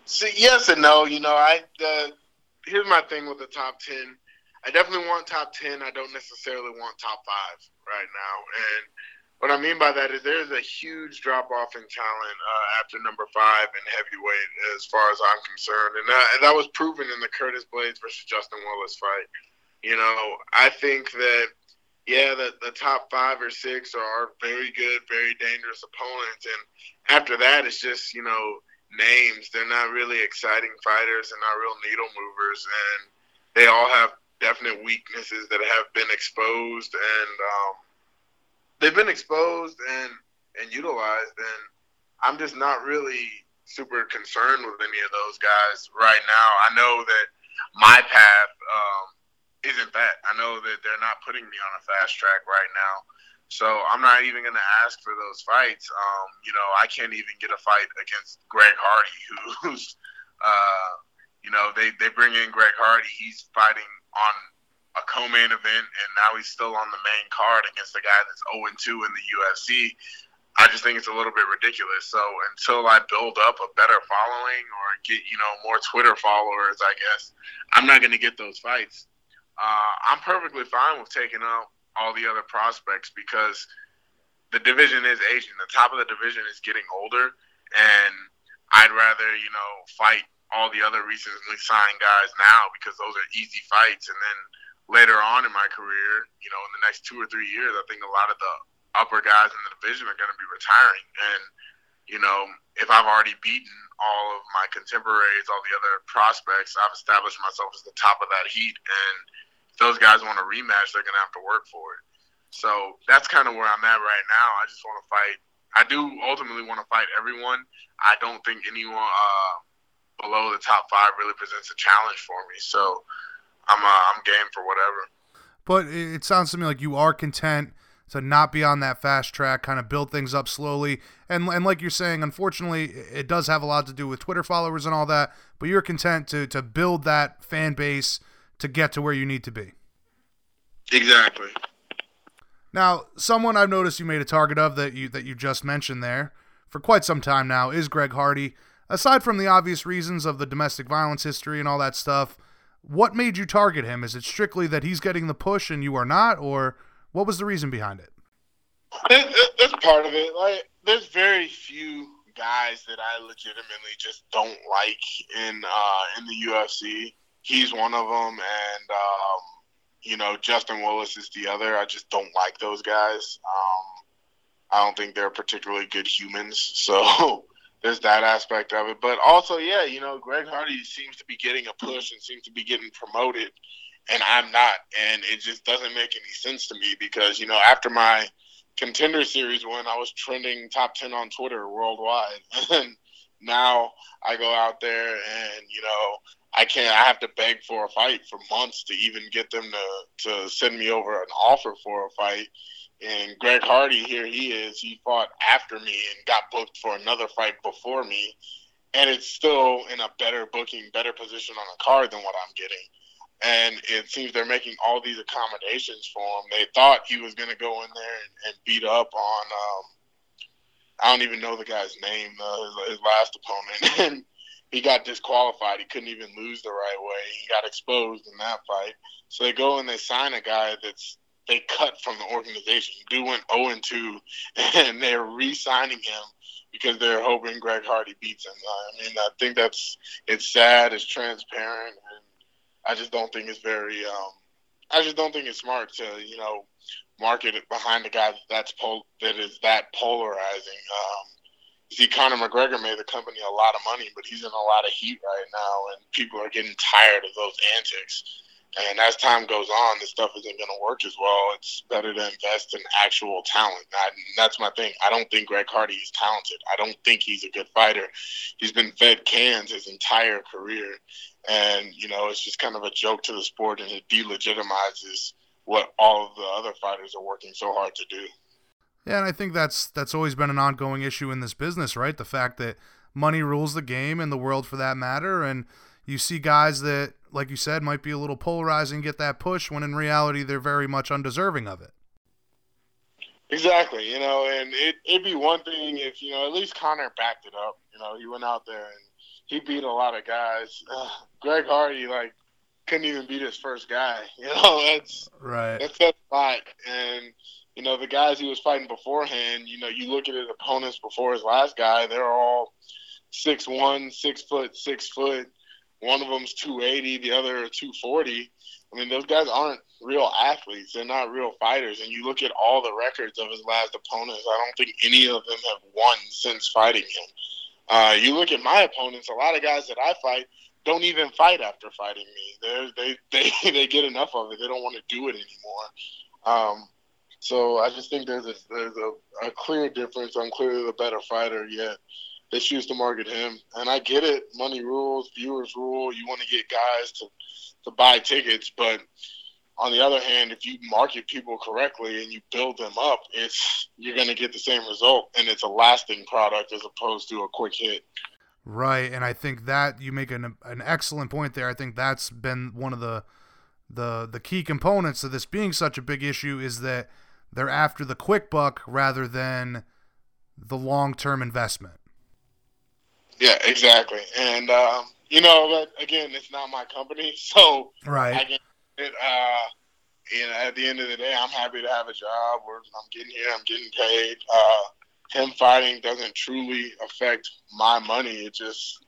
so yes and no. You know, I uh, here's my thing with the top ten. I definitely want top ten. I don't necessarily want top five right now, and what I mean by that is there's a huge drop off in talent uh, after number five in heavyweight, as far as I'm concerned, and that, and that was proven in the Curtis Blaydes versus Justin Willis fight. You know, I think that yeah, the, the top five or six are very good, very dangerous opponents, and after that, it's just you know names. They're not really exciting fighters. They're not real needle movers, and they all have definite weaknesses that have been exposed and. Um, they've been exposed and and utilized, and I'm just not really super concerned with any of those guys right now. I know that my path um, isn't that. I know that they're not putting me on a fast track right now. So I'm not even going to ask for those fights. Um, you know, I can't even get a fight against Greg Hardy, who's, uh, you know, they, they bring in Greg Hardy. He's fighting on a co-main event, and now he's still on the main card against a guy that's 0 2 in the UFC. I just think it's a little bit ridiculous. So until I build up a better following or get you know more Twitter followers, I guess I'm not going to get those fights. Uh, I'm perfectly fine with taking out all the other prospects because the division is aging. The top of the division is getting older, and I'd rather you know fight all the other recently signed guys now because those are easy fights, and then later on in my career, you know, in the next two or three years, I think a lot of the upper guys in the division are going to be retiring, and you know, if I've already beaten all of my contemporaries, all the other prospects, I've established myself as the top of that heat, and if those guys want a rematch, they're going to have to work for it. So that's kind of where I'm at right now. I just want to fight. I do ultimately want to fight everyone. I don't think anyone uh, below the top five really presents a challenge for me. So I'm uh, I'm game for whatever. But it sounds to me like you are content to not be on that fast track, kind of build things up slowly. And and like you're saying, unfortunately, it does have a lot to do with Twitter followers and all that. But you're content to to build that fan base to get to where you need to be. Exactly. Now, someone I've noticed you made a target of that you that you just mentioned there for quite some time now is Greg Hardy. Aside from the obvious reasons of the domestic violence history and all that stuff, what made you target him? Is it strictly that he's getting the push and you are not, or what was the reason behind it? That's part of it. Like, there's very few guys that I legitimately just don't like in uh, in the UFC. He's one of them, and um, you know Justin Willis is the other. I just don't like those guys. Um, I don't think they're particularly good humans. [laughs] So there's that aspect of it. But also, yeah, you know, Greg Hardy seems to be getting a push and seems to be getting promoted and I'm not. And it just doesn't make any sense to me because, you know, after my contender series win, I was trending top 10 on Twitter worldwide. [laughs] And now I go out there and, you know, I can't, I have to beg for a fight for months to even get them to, to send me over an offer for a fight. And Greg Hardy, here he is. He fought after me and got booked for another fight before me. And it's still in a better booking, better position on the card than what I'm getting and it seems they're making all these accommodations for him. They thought he was going to go in there and, and beat up on um, I don't even know the guy's name, uh, his, his last opponent, [laughs] and he got disqualified. He couldn't even lose the right way. He got exposed in that fight. So they go and they sign a guy that's they cut from the organization. Dude went 0 and 2, [laughs] and they're re-signing him because they're hoping Greg Hardy beats him. I mean, I think that's it's sad, it's transparent, and I just don't think it's very. Um, I just don't think it's smart to you know market it behind a guy that's pol- that is that polarizing. Um, see, Conor McGregor made the company a lot of money, but he's in a lot of heat right now, and people are getting tired of those antics. And as time goes on, this stuff isn't going to work as well. It's better to invest in actual talent. I, that's my thing. I don't think Greg Hardy is talented. I don't think he's a good fighter. He's been fed cans his entire career and you know it's just kind of a joke to the sport, and it delegitimizes what all of the other fighters are working so hard to do. Yeah, and I think that's that's always been an ongoing issue in this business, right? The fact that money rules the game and the world for that matter, and you see guys that, like you said, might be a little polarizing, get that push, when in reality they're very much undeserving of it. Exactly, you know, and it, it'd be one thing if you know at least Conor backed it up. You know, he went out there and he beat a lot of guys. Uh, Greg Hardy like couldn't even beat his first guy. [laughs] You know, that's right. That's a lot. And you know, the guys he was fighting beforehand. You know, you look at his opponents before his last guy; they're all six one, six foot, six foot. One of them's two eighty, the other two forty. I mean, those guys aren't real athletes. They're not real fighters. And you look at all the records of his last opponents, I don't think any of them have won since fighting him. Uh, you look at my opponents, a lot of guys that I fight don't even fight after fighting me. They're, they they [laughs] they get enough of it. They don't want to do it anymore. Um, so I just think there's a there's a, a clear difference. I'm clearly the better fighter, yet they choose to market him. And I get it. Money rules, viewers rule. You want to get guys to to buy tickets, but on the other hand, if you market people correctly and you build them up, it's you're going to get the same result, and it's a lasting product as opposed to a quick hit. Right, and I think that you make an an excellent point there. I think that's been one of the the the key components of this being such a big issue is that they're after the quick buck rather than the long term investment. Yeah, exactly, and um, you know, but again, it's not my company, [laughs] so right. I can it, uh, you know, at the end of the day, I'm happy to have a job where I'm getting here, I'm getting paid. Uh, him fighting doesn't truly affect my money. It just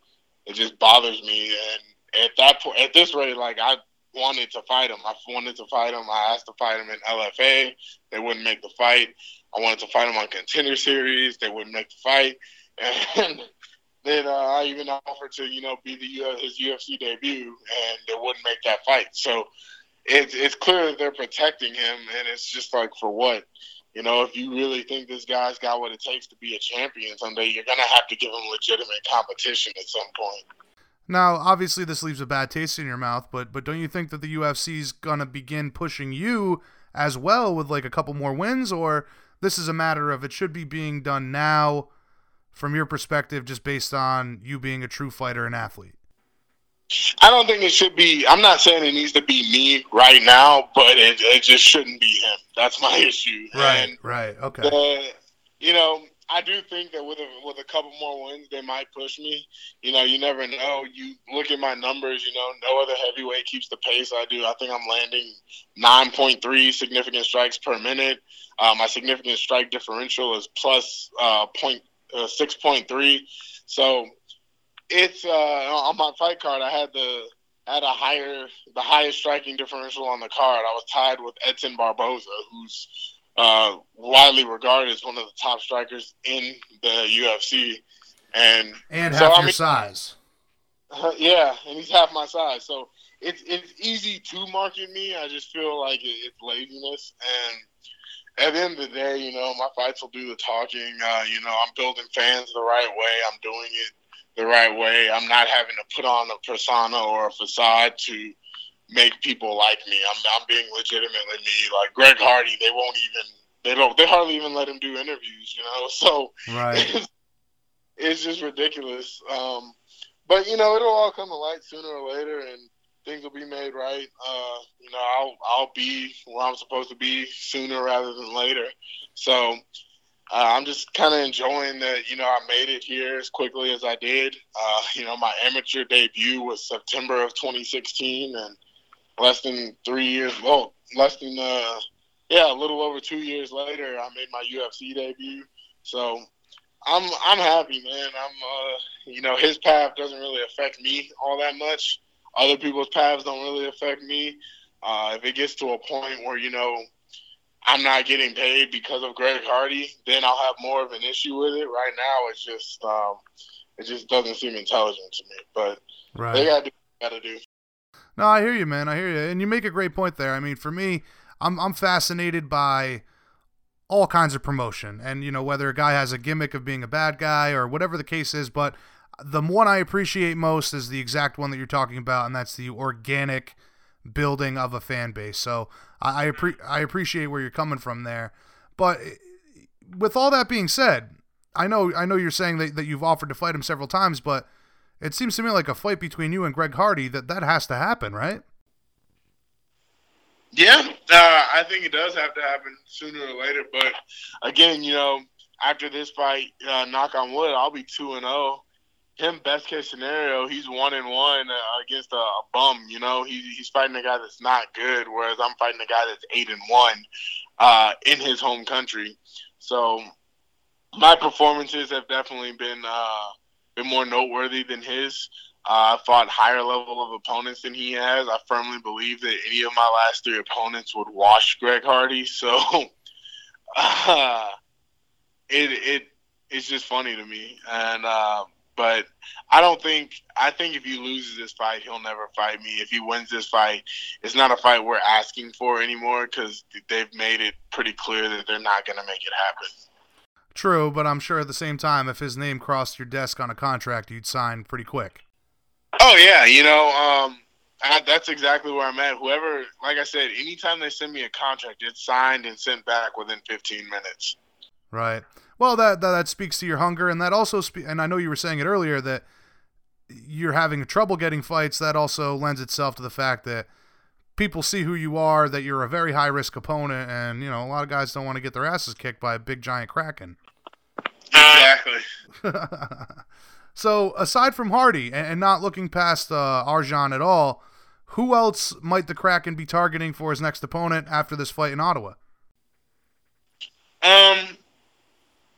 it just bothers me. And at that point, at this rate, like I wanted to fight him. I wanted to fight him. I asked to fight him in LFA. They wouldn't make the fight. I wanted to fight him on Contender Series. They wouldn't make the fight. [laughs] And then uh, I even offered to, you know, be the his UFC debut, and they wouldn't make that fight. So it's it's clear that they're protecting him, and it's just like for what? You know, if you really think this guy's got what it takes to be a champion someday, you're gonna have to give him legitimate competition at some point. Now, obviously, this leaves a bad taste in your mouth, but but don't you think that the UFC's gonna begin pushing you as well with like a couple more wins, or this is a matter of it should be being done now, from your perspective, just based on you being a true fighter and athlete? I don't think it should be. I'm not saying it needs to be me right now, but it, it just shouldn't be him. That's my [laughs] issue. Right. And right. Okay. the, you know, I do think that with a, with a couple more wins, they might push me. You know, you never know. You look at my numbers. You know, no other heavyweight keeps the pace I do. I think I'm landing 9.3 significant strikes per minute. Uh, my significant strike differential is plus uh, point uh, 6.3. So it's uh, on my fight card. I had the had a higher the highest striking differential on the card. I was tied with Edson Barboza, who's uh, widely regarded as one of the top strikers in the UFC, and and so, half I your mean- size. uh, yeah, and he's half my size, so it's it's easy to market me. I just feel like it, it's laziness, and at the end of the day, you know, my fights will do the talking. Uh, you know, I'm building fans the right way. I'm doing it the right way. I'm not having to put on a persona or a facade to make people like me. I'm I'm being legitimately me. Like Greg Hardy, they won't even they don't they hardly even let him do interviews. You know, [laughs] so Right. [laughs] it's, it's just ridiculous. Um, but you know, it'll all come to light sooner or later, and things will be made right. Uh, you know, I'll I'll be where I'm supposed to be sooner rather than later. So uh, I'm just kind of enjoying that. You know, I made it here as quickly as I did. Uh, you know, my amateur debut was September of 2016, and less than three years, well, less than uh, yeah, a little over two years later, I made my UFC debut. So I'm I'm happy, man. I'm uh, you know his path doesn't really affect me all that much. Other people's paths don't really affect me. Uh, if it gets to a point where you know I'm not getting paid because of Greg Hardy, then I'll have more of an issue with it. Right now, it's just um, it just doesn't seem intelligent to me. But Right. they got to do what they got to do. No, I hear you, man. I hear you, and you make a great point there. I mean, for me, I'm I'm fascinated by all kinds of promotion, and you know whether a guy has a gimmick of being a bad guy or whatever the case is. But the one I appreciate most is the exact one that you're talking about, and that's the organic building of a fan base. So I I, appre- I appreciate where you're coming from there. But with all that being said, I know I know you're saying that, that you've offered to fight him several times, but it seems to me like a fight between you and Greg Hardy that that has to happen, right? Yeah, uh, I think it does have to happen sooner or later. But again, you know, after this fight, uh, knock on wood, I'll be two and zero. Him, best case scenario, he's one and one against a, a bum. You know, he, he's fighting a guy that's not good, whereas I'm fighting a guy that's eight and one uh, in his home country. So my performances have definitely been uh, been more noteworthy than his. Uh, I fought higher level of opponents than he has. I firmly believe that any of my last three opponents would wash Greg Hardy. [laughs] So uh, it it it's just funny to me. And uh, but I don't think I think if he loses this fight, he'll never fight me. If he wins this fight, it's not a fight we're asking for anymore because they've made it pretty clear that they're not going to make it happen. True, but I'm sure at the same time, if his name crossed your desk on a contract, you'd sign pretty quick. Oh yeah, you know, um, I, that's exactly where I'm at. Whoever, like I said, anytime they send me a contract, it's signed and sent back within 15 minutes. Right. Well, that that, that speaks to your hunger, and that also, spe- and I know you were saying it earlier that you're having trouble getting fights. That also lends itself to the fact that people see who you are, that you're a very high risk opponent, and you know a lot of guys don't want to get their asses kicked by a big giant kraken. Exactly. [laughs] so aside from Hardy and, and not looking past uh, Arjan at all, who else might the Kraken be targeting for his next opponent after this fight in Ottawa? Um,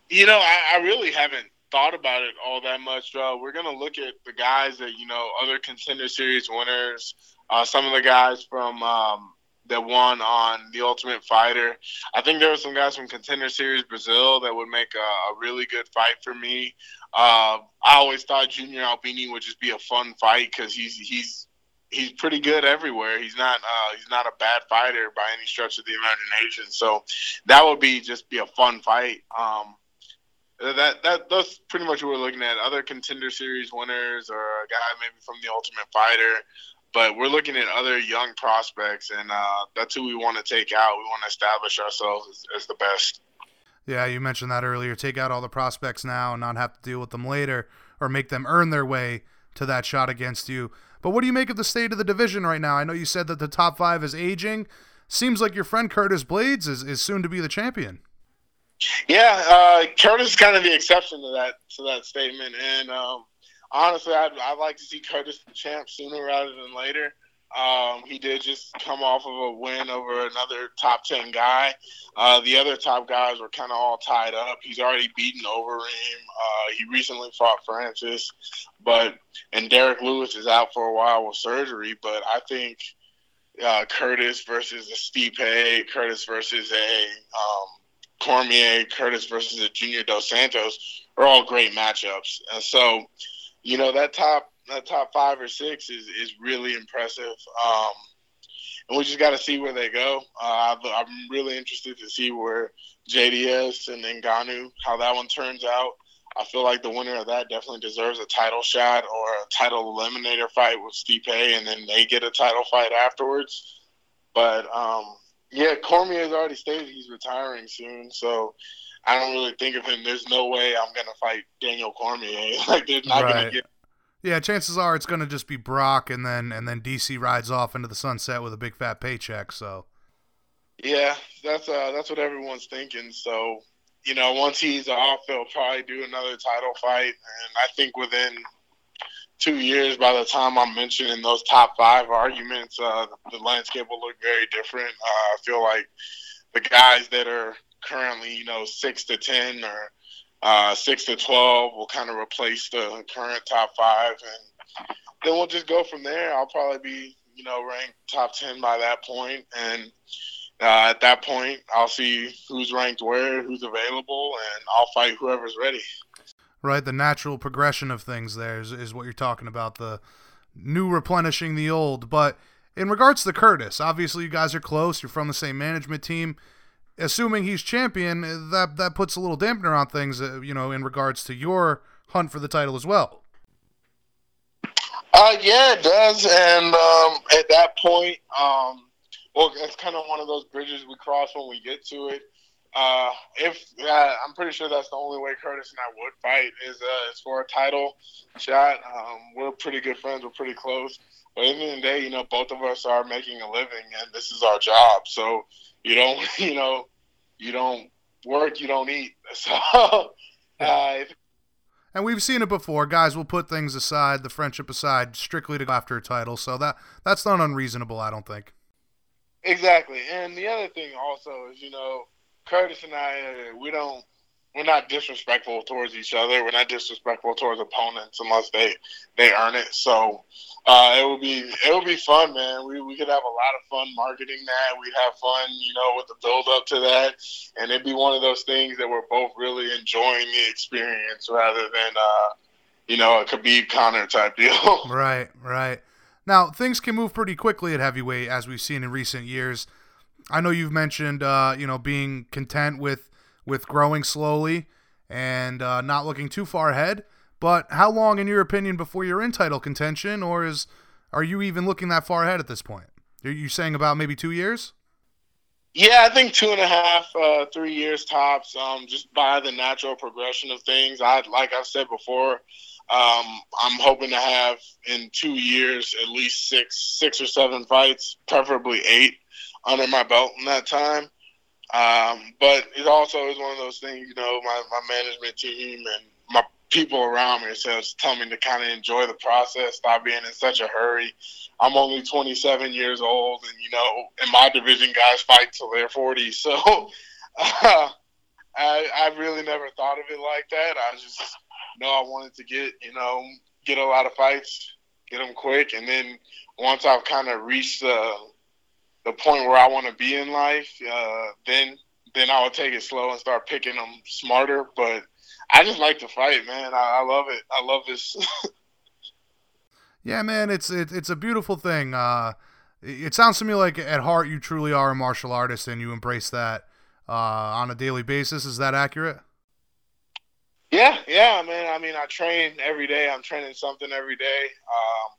you know, I, I really haven't thought about it all that much. We're gonna look at the guys that you know, other contender series winners. Uh, some of the guys from um, that won on the Ultimate Fighter. I think there were some guys from Contender Series Brazil that would make a, a really good fight for me. Uh, I always thought Junior Albini would just be a fun fight because he's he's he's pretty good everywhere. He's not uh, he's not a bad fighter by any stretch of the imagination. So that would be just be a fun fight. Um, that that that's pretty much what we're looking at. Other contender series winners or a guy maybe from the Ultimate Fighter. But we're looking at other young prospects, and uh, that's who we want to take out. We want to establish ourselves as, as the best. Yeah, you mentioned that earlier. Take out all the prospects now and not have to deal with them later or make them earn their way to that shot against you. But what do you make of the state of the division right now? I know you said that the top five is aging. Seems like your friend Curtis Blaydes is, is soon to be the champion. Yeah, uh, Curtis is kind of the exception to that to that statement, and um, honestly, I'd, I'd like to see Curtis the champ sooner rather than later. Um, he did just come off of a win over another top 10 guy. Uh, the other top guys were kind of all tied up. He's already beaten Overeem. Uh, he recently fought Francis, but and Derrick Lewis is out for a while with surgery. But I think uh, Curtis versus a Stipe, Curtis versus a um, Cormier, Curtis versus a Junior Dos Santos are all great matchups. And so you know that top that top five or six is is really impressive. Um, and we just got to see where they go. Uh, I'm really interested to see where JDS and Ngannou how that one turns out. I feel like the winner of that definitely deserves a title shot or a title eliminator fight with Stipe, and then they get a title fight afterwards. But um, yeah, Cormier has already stated he's retiring soon, so I don't really think of him. There's no way I'm gonna fight Daniel Cormier. [laughs] like they're not right. gonna get. Yeah, chances are it's gonna just be Brock, and then and then DC rides off into the sunset with a big fat paycheck. So. Yeah, that's uh that's what everyone's thinking. So you know, once he's off, they'll probably do another title fight, and I think within two years, by the time I'm mentioning those top five arguments, uh, the landscape will look very different. Uh, I feel like the guys that are currently, you know, six to ten or uh, six to twelve will kind of replace the current top five, and then we'll just go from there. I'll probably be, you know, ranked top ten by that point, and uh, at that point, I'll see who's ranked where, who's available, and I'll fight whoever's ready. Right, the natural progression of things there is, is what you're talking about. The new replenishing the old, but in regards to Curtis, obviously you guys are close. You're from the same management team assuming he's champion, that that puts a little dampener on things, uh, you know, in regards to your hunt for the title as well. Uh, yeah, it does. And um, at that point, um, well, it's kind of one of those bridges we cross when we get to it. Uh, if uh, I'm pretty sure that's the only way Curtis and I would fight is uh, is for a title shot. Um, we're pretty good friends. We're pretty close. But at the end of the day, you know, both of us are making a living, and this is our job. So you don't, [laughs] you know, you don't work, you don't eat. [laughs] So, uh, and we've seen it before. Guys We'll put things aside, the friendship aside, strictly to go after a title. So that that's not unreasonable, I don't think. Exactly. And the other thing also is, you know, Curtis and I, we don't we're not disrespectful towards each other. We're not disrespectful towards opponents unless they they earn it. So uh, it would be it would be fun, man. We we could have a lot of fun marketing that. We'd have fun, you know, with the build up to that, and it'd be one of those things that we're both really enjoying the experience rather than uh, you know a Khabib Conor type deal. [laughs] right, right. Now things can move pretty quickly at heavyweight, as we've seen in recent years. I know you've mentioned, uh, you know, being content with with growing slowly and uh, not looking too far ahead. But how long, in your opinion, before you're in title contention, or is are you even looking that far ahead at this point? Are you saying about maybe two years? Yeah, I think two and a half, uh, three years tops. Um, just by the natural progression of things. I like I've said before, um, I'm hoping to have in two years at least six, six or seven fights, preferably eight, under my belt in that time. Um, but it also is one of those things, you know, my, my management team and my people around me. So it's telling me to kind of enjoy the process, stop being in such a hurry. I'm only 27 years old, and you know, in my division, guys fight till they're 40. [laughs] So uh, I, I really never thought of it like that. I just know I wanted to get, you know, get a lot of fights, get them quick, and then once I've kind of reached the the point where I want to be in life, uh, then then I will take it slow and start picking them smarter. But I just like to fight, man. I, I love it. I love this. [laughs] yeah, man, it's it, it's a beautiful thing. Uh, it sounds to me like at heart you truly are a martial artist and you embrace that uh, on a daily basis. Is that accurate? Yeah, yeah, man. I mean, I train every day. I'm training something every day. Um,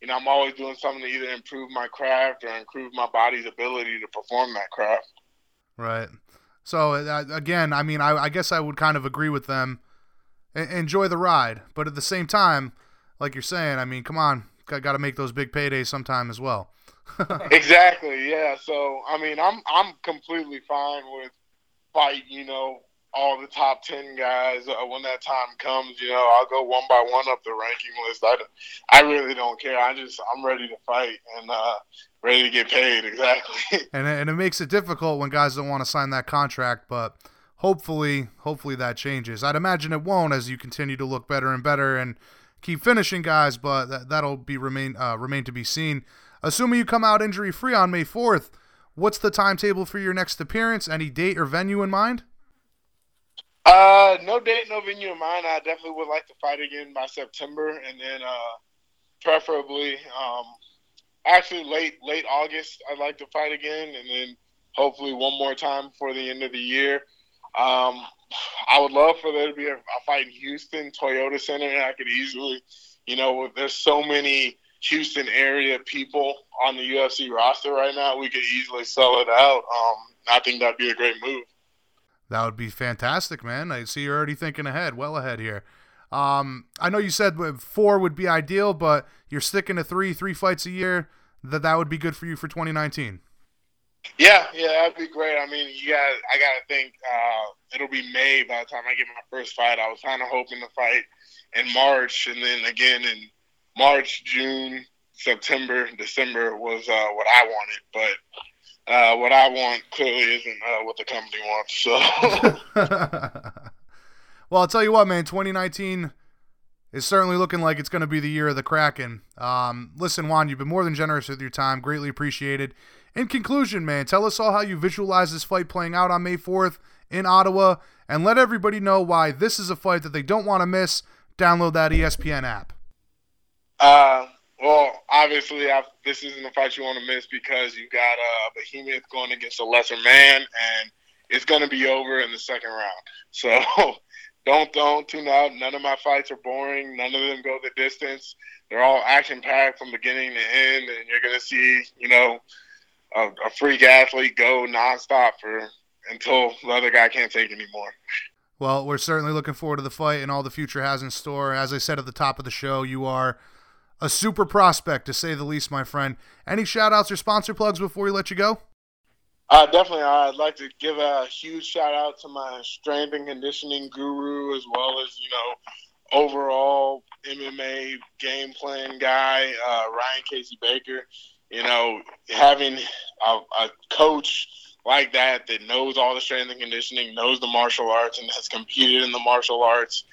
you know, I'm always doing something to either improve my craft or improve my body's ability to perform that craft. Right. So uh, again, I mean, I, I, guess I would kind of agree with them. enjoy the ride, but at the same time, like you're saying, I mean, come on, got, got to make those big paydays sometime as well. [laughs] exactly. Yeah. So I mean, I'm I'm completely fine with fight. You know, all the top 10 guys uh, when that time comes you know i'll go one by one up the ranking list. I, I really don't care. I just i'm ready to fight and uh, ready to get paid [laughs] exactly. And, and it makes it difficult when guys don't want to sign that contract but hopefully hopefully that changes. I'd imagine it won't as you continue to look better and better and keep finishing guys but that, that'll be remain uh, remain to be seen. Assuming you come out injury free on may 4th what's the timetable for your next appearance? Any date or venue in mind uh, no date, no venue in mind. I definitely would like to fight again by September, and then uh, preferably, um, actually late late August. I'd like to fight again, and then hopefully one more time before the end of the year. Um, I would love for there to be a, a fight in Houston, Toyota Center, and I could easily, you know, there's so many Houston area people on the UFC roster right now, we could easily sell it out. Um, I think that'd be a great move. That would be fantastic, man. I see you're already thinking ahead, well ahead here. Um, I know you said four would be ideal, but you're sticking to three, three fights a year. That that would be good for you for 2019. Yeah, yeah, that'd be great. I mean, you got, I gotta think uh, it'll be May by the time I get my first fight. I was kind of hoping to fight in March, and then again in March, June, September, December was uh, what I wanted, but uh, what I want clearly isn't uh, what the company wants. So, [laughs] well, I'll tell you what, man. 2019 is certainly looking like it's going to be the year of the Kraken. Um, listen, Juan, you've been more than generous with your time. Greatly appreciated. In conclusion, man, tell us all how you visualize this fight playing out on May 4th in Ottawa, and let everybody know why this is a fight that they don't want to miss. Download that ESPN app. Uh, well, obviously, I've, this isn't a fight you want to miss because you got a uh, behemoth going against a lesser man, and it's going to be over in the second round. [laughs] So don't don't tune out. None of my fights are boring. None of them go the distance. They're all action packed from beginning to end, and you're going to see, you know, a, a freak athlete go nonstop for until the other guy can't take anymore. Well, we're certainly looking forward to the fight and all the future has in store. As I said at the top of the show, you are a super prospect to say the least, my friend. Any shout outs or sponsor plugs before we let you go? Uh, definitely. I'd like to give a huge shout out to my strength and conditioning guru, as well as, you know, overall MMA game plan guy, uh, Ryan Casey Baker. You know, having a, a coach like that that knows all the strength and conditioning, knows the martial arts, and has competed in the martial arts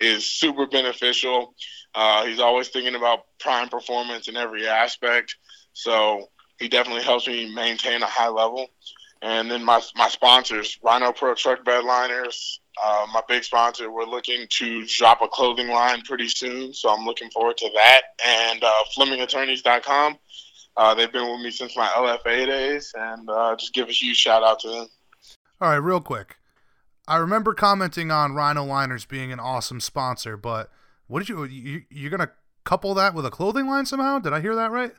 is super beneficial. Uh, he's always thinking about prime performance in every aspect. So he definitely helps me maintain a high level. And then my, my sponsors, Rhino Pro Truck Bed Liners, uh, my big sponsor, we're looking to drop a clothing line pretty soon. So I'm looking forward to that. And uh, FlemingAttorneys.com. Uh, they've been with me since my LFA days. And uh, just give a huge shout out to them. All right, real quick. I remember commenting on Rhino Liners being an awesome sponsor, but what did you, you you're gonna couple that with a clothing line somehow? Did I hear that right?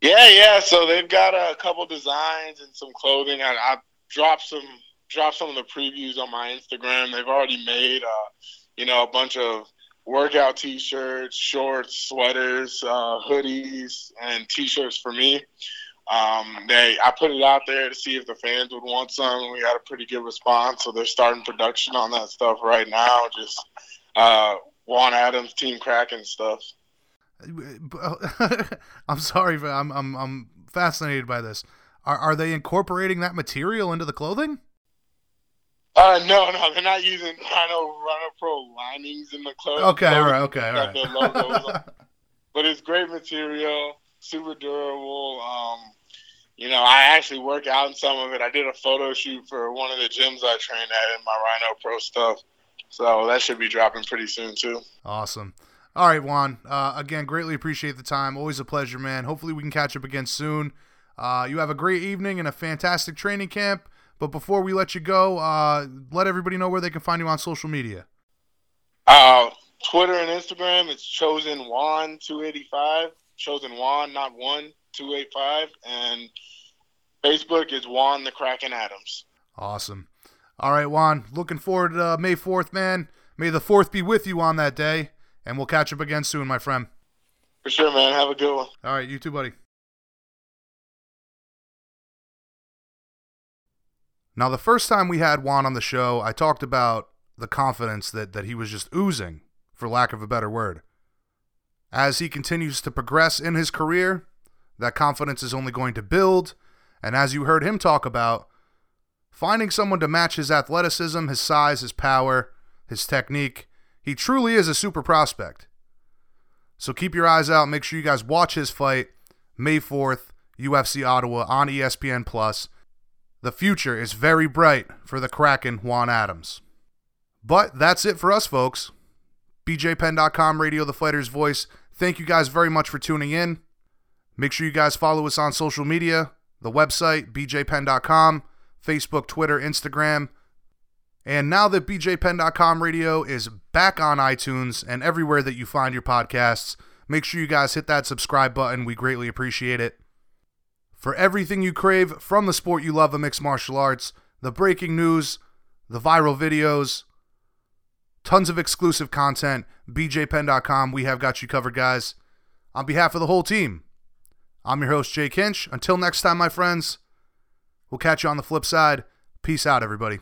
Yeah, yeah. So they've got a couple designs and some clothing. I, I dropped some dropped some of the previews on my Instagram. They've already made, uh, you know, a bunch of workout T-shirts, shorts, sweaters, uh, hoodies, and T-shirts for me. Um, they, I put it out there to see if the fans would want some. We got a pretty good response, so they're starting production on that stuff right now. Just uh, Juan Adams, Team Kraken stuff. [laughs] I'm sorry, but I'm I'm I'm fascinated by this. Are are they incorporating that material into the clothing? Uh, no, no, they're not using Rhino Rhino Pro linings in the clothing. Okay, all right, okay, all right. logos [laughs] but it's great material, super durable. Um, you know, I actually work out in some of it. I did a photo shoot for one of the gyms I trained at in my Rhino Pro stuff. So that should be dropping pretty soon too. Awesome. All right, Juan. Uh, again, greatly appreciate the time. Always a pleasure, man. Hopefully, we can catch up again soon. Uh, you have a great evening and a fantastic training camp. But before we let you go, uh, let everybody know where they can find you on social media. Uh, Twitter and Instagram, it's chosen Juan two eighty five. Chosen Juan, not one two eight five, and Facebook is Juan the Kraken Adams. Awesome. All right, Juan. Looking forward to uh, May 4th, man. May the 4th be with you on that day. And we'll catch up again soon, my friend. For sure, man. Have a good one. All right, you too, buddy. Now, the first time we had Juan on the show, I talked about the confidence that, that he was just oozing, for lack of a better word. As he continues to progress in his career, that confidence is only going to build. And as you heard him talk about, finding someone to match his athleticism, his size, his power, his technique, he truly is a super prospect. So keep your eyes out. Make sure you guys watch his fight May 4th, UFC Ottawa on ESPN Plus. The future is very bright for the Kraken Juan Adams. But that's it for us, folks. BJPenn.com, Radio the Fighter's Voice. Thank you guys very much for tuning in. Make sure you guys follow us on social media the website, BJPenn.com, Facebook, Twitter, Instagram. And now that BJPenn.com radio is back on iTunes and everywhere that you find your podcasts, make sure you guys hit that subscribe button. We greatly appreciate it. For everything you crave from the sport you love of mixed martial arts, the breaking news, the viral videos, tons of exclusive content, BJPenn.com, we have got you covered, guys. On behalf of the whole team, I'm your host, Jay Kinch. Until next time, my friends, we'll catch you on the flip side. Peace out, everybody.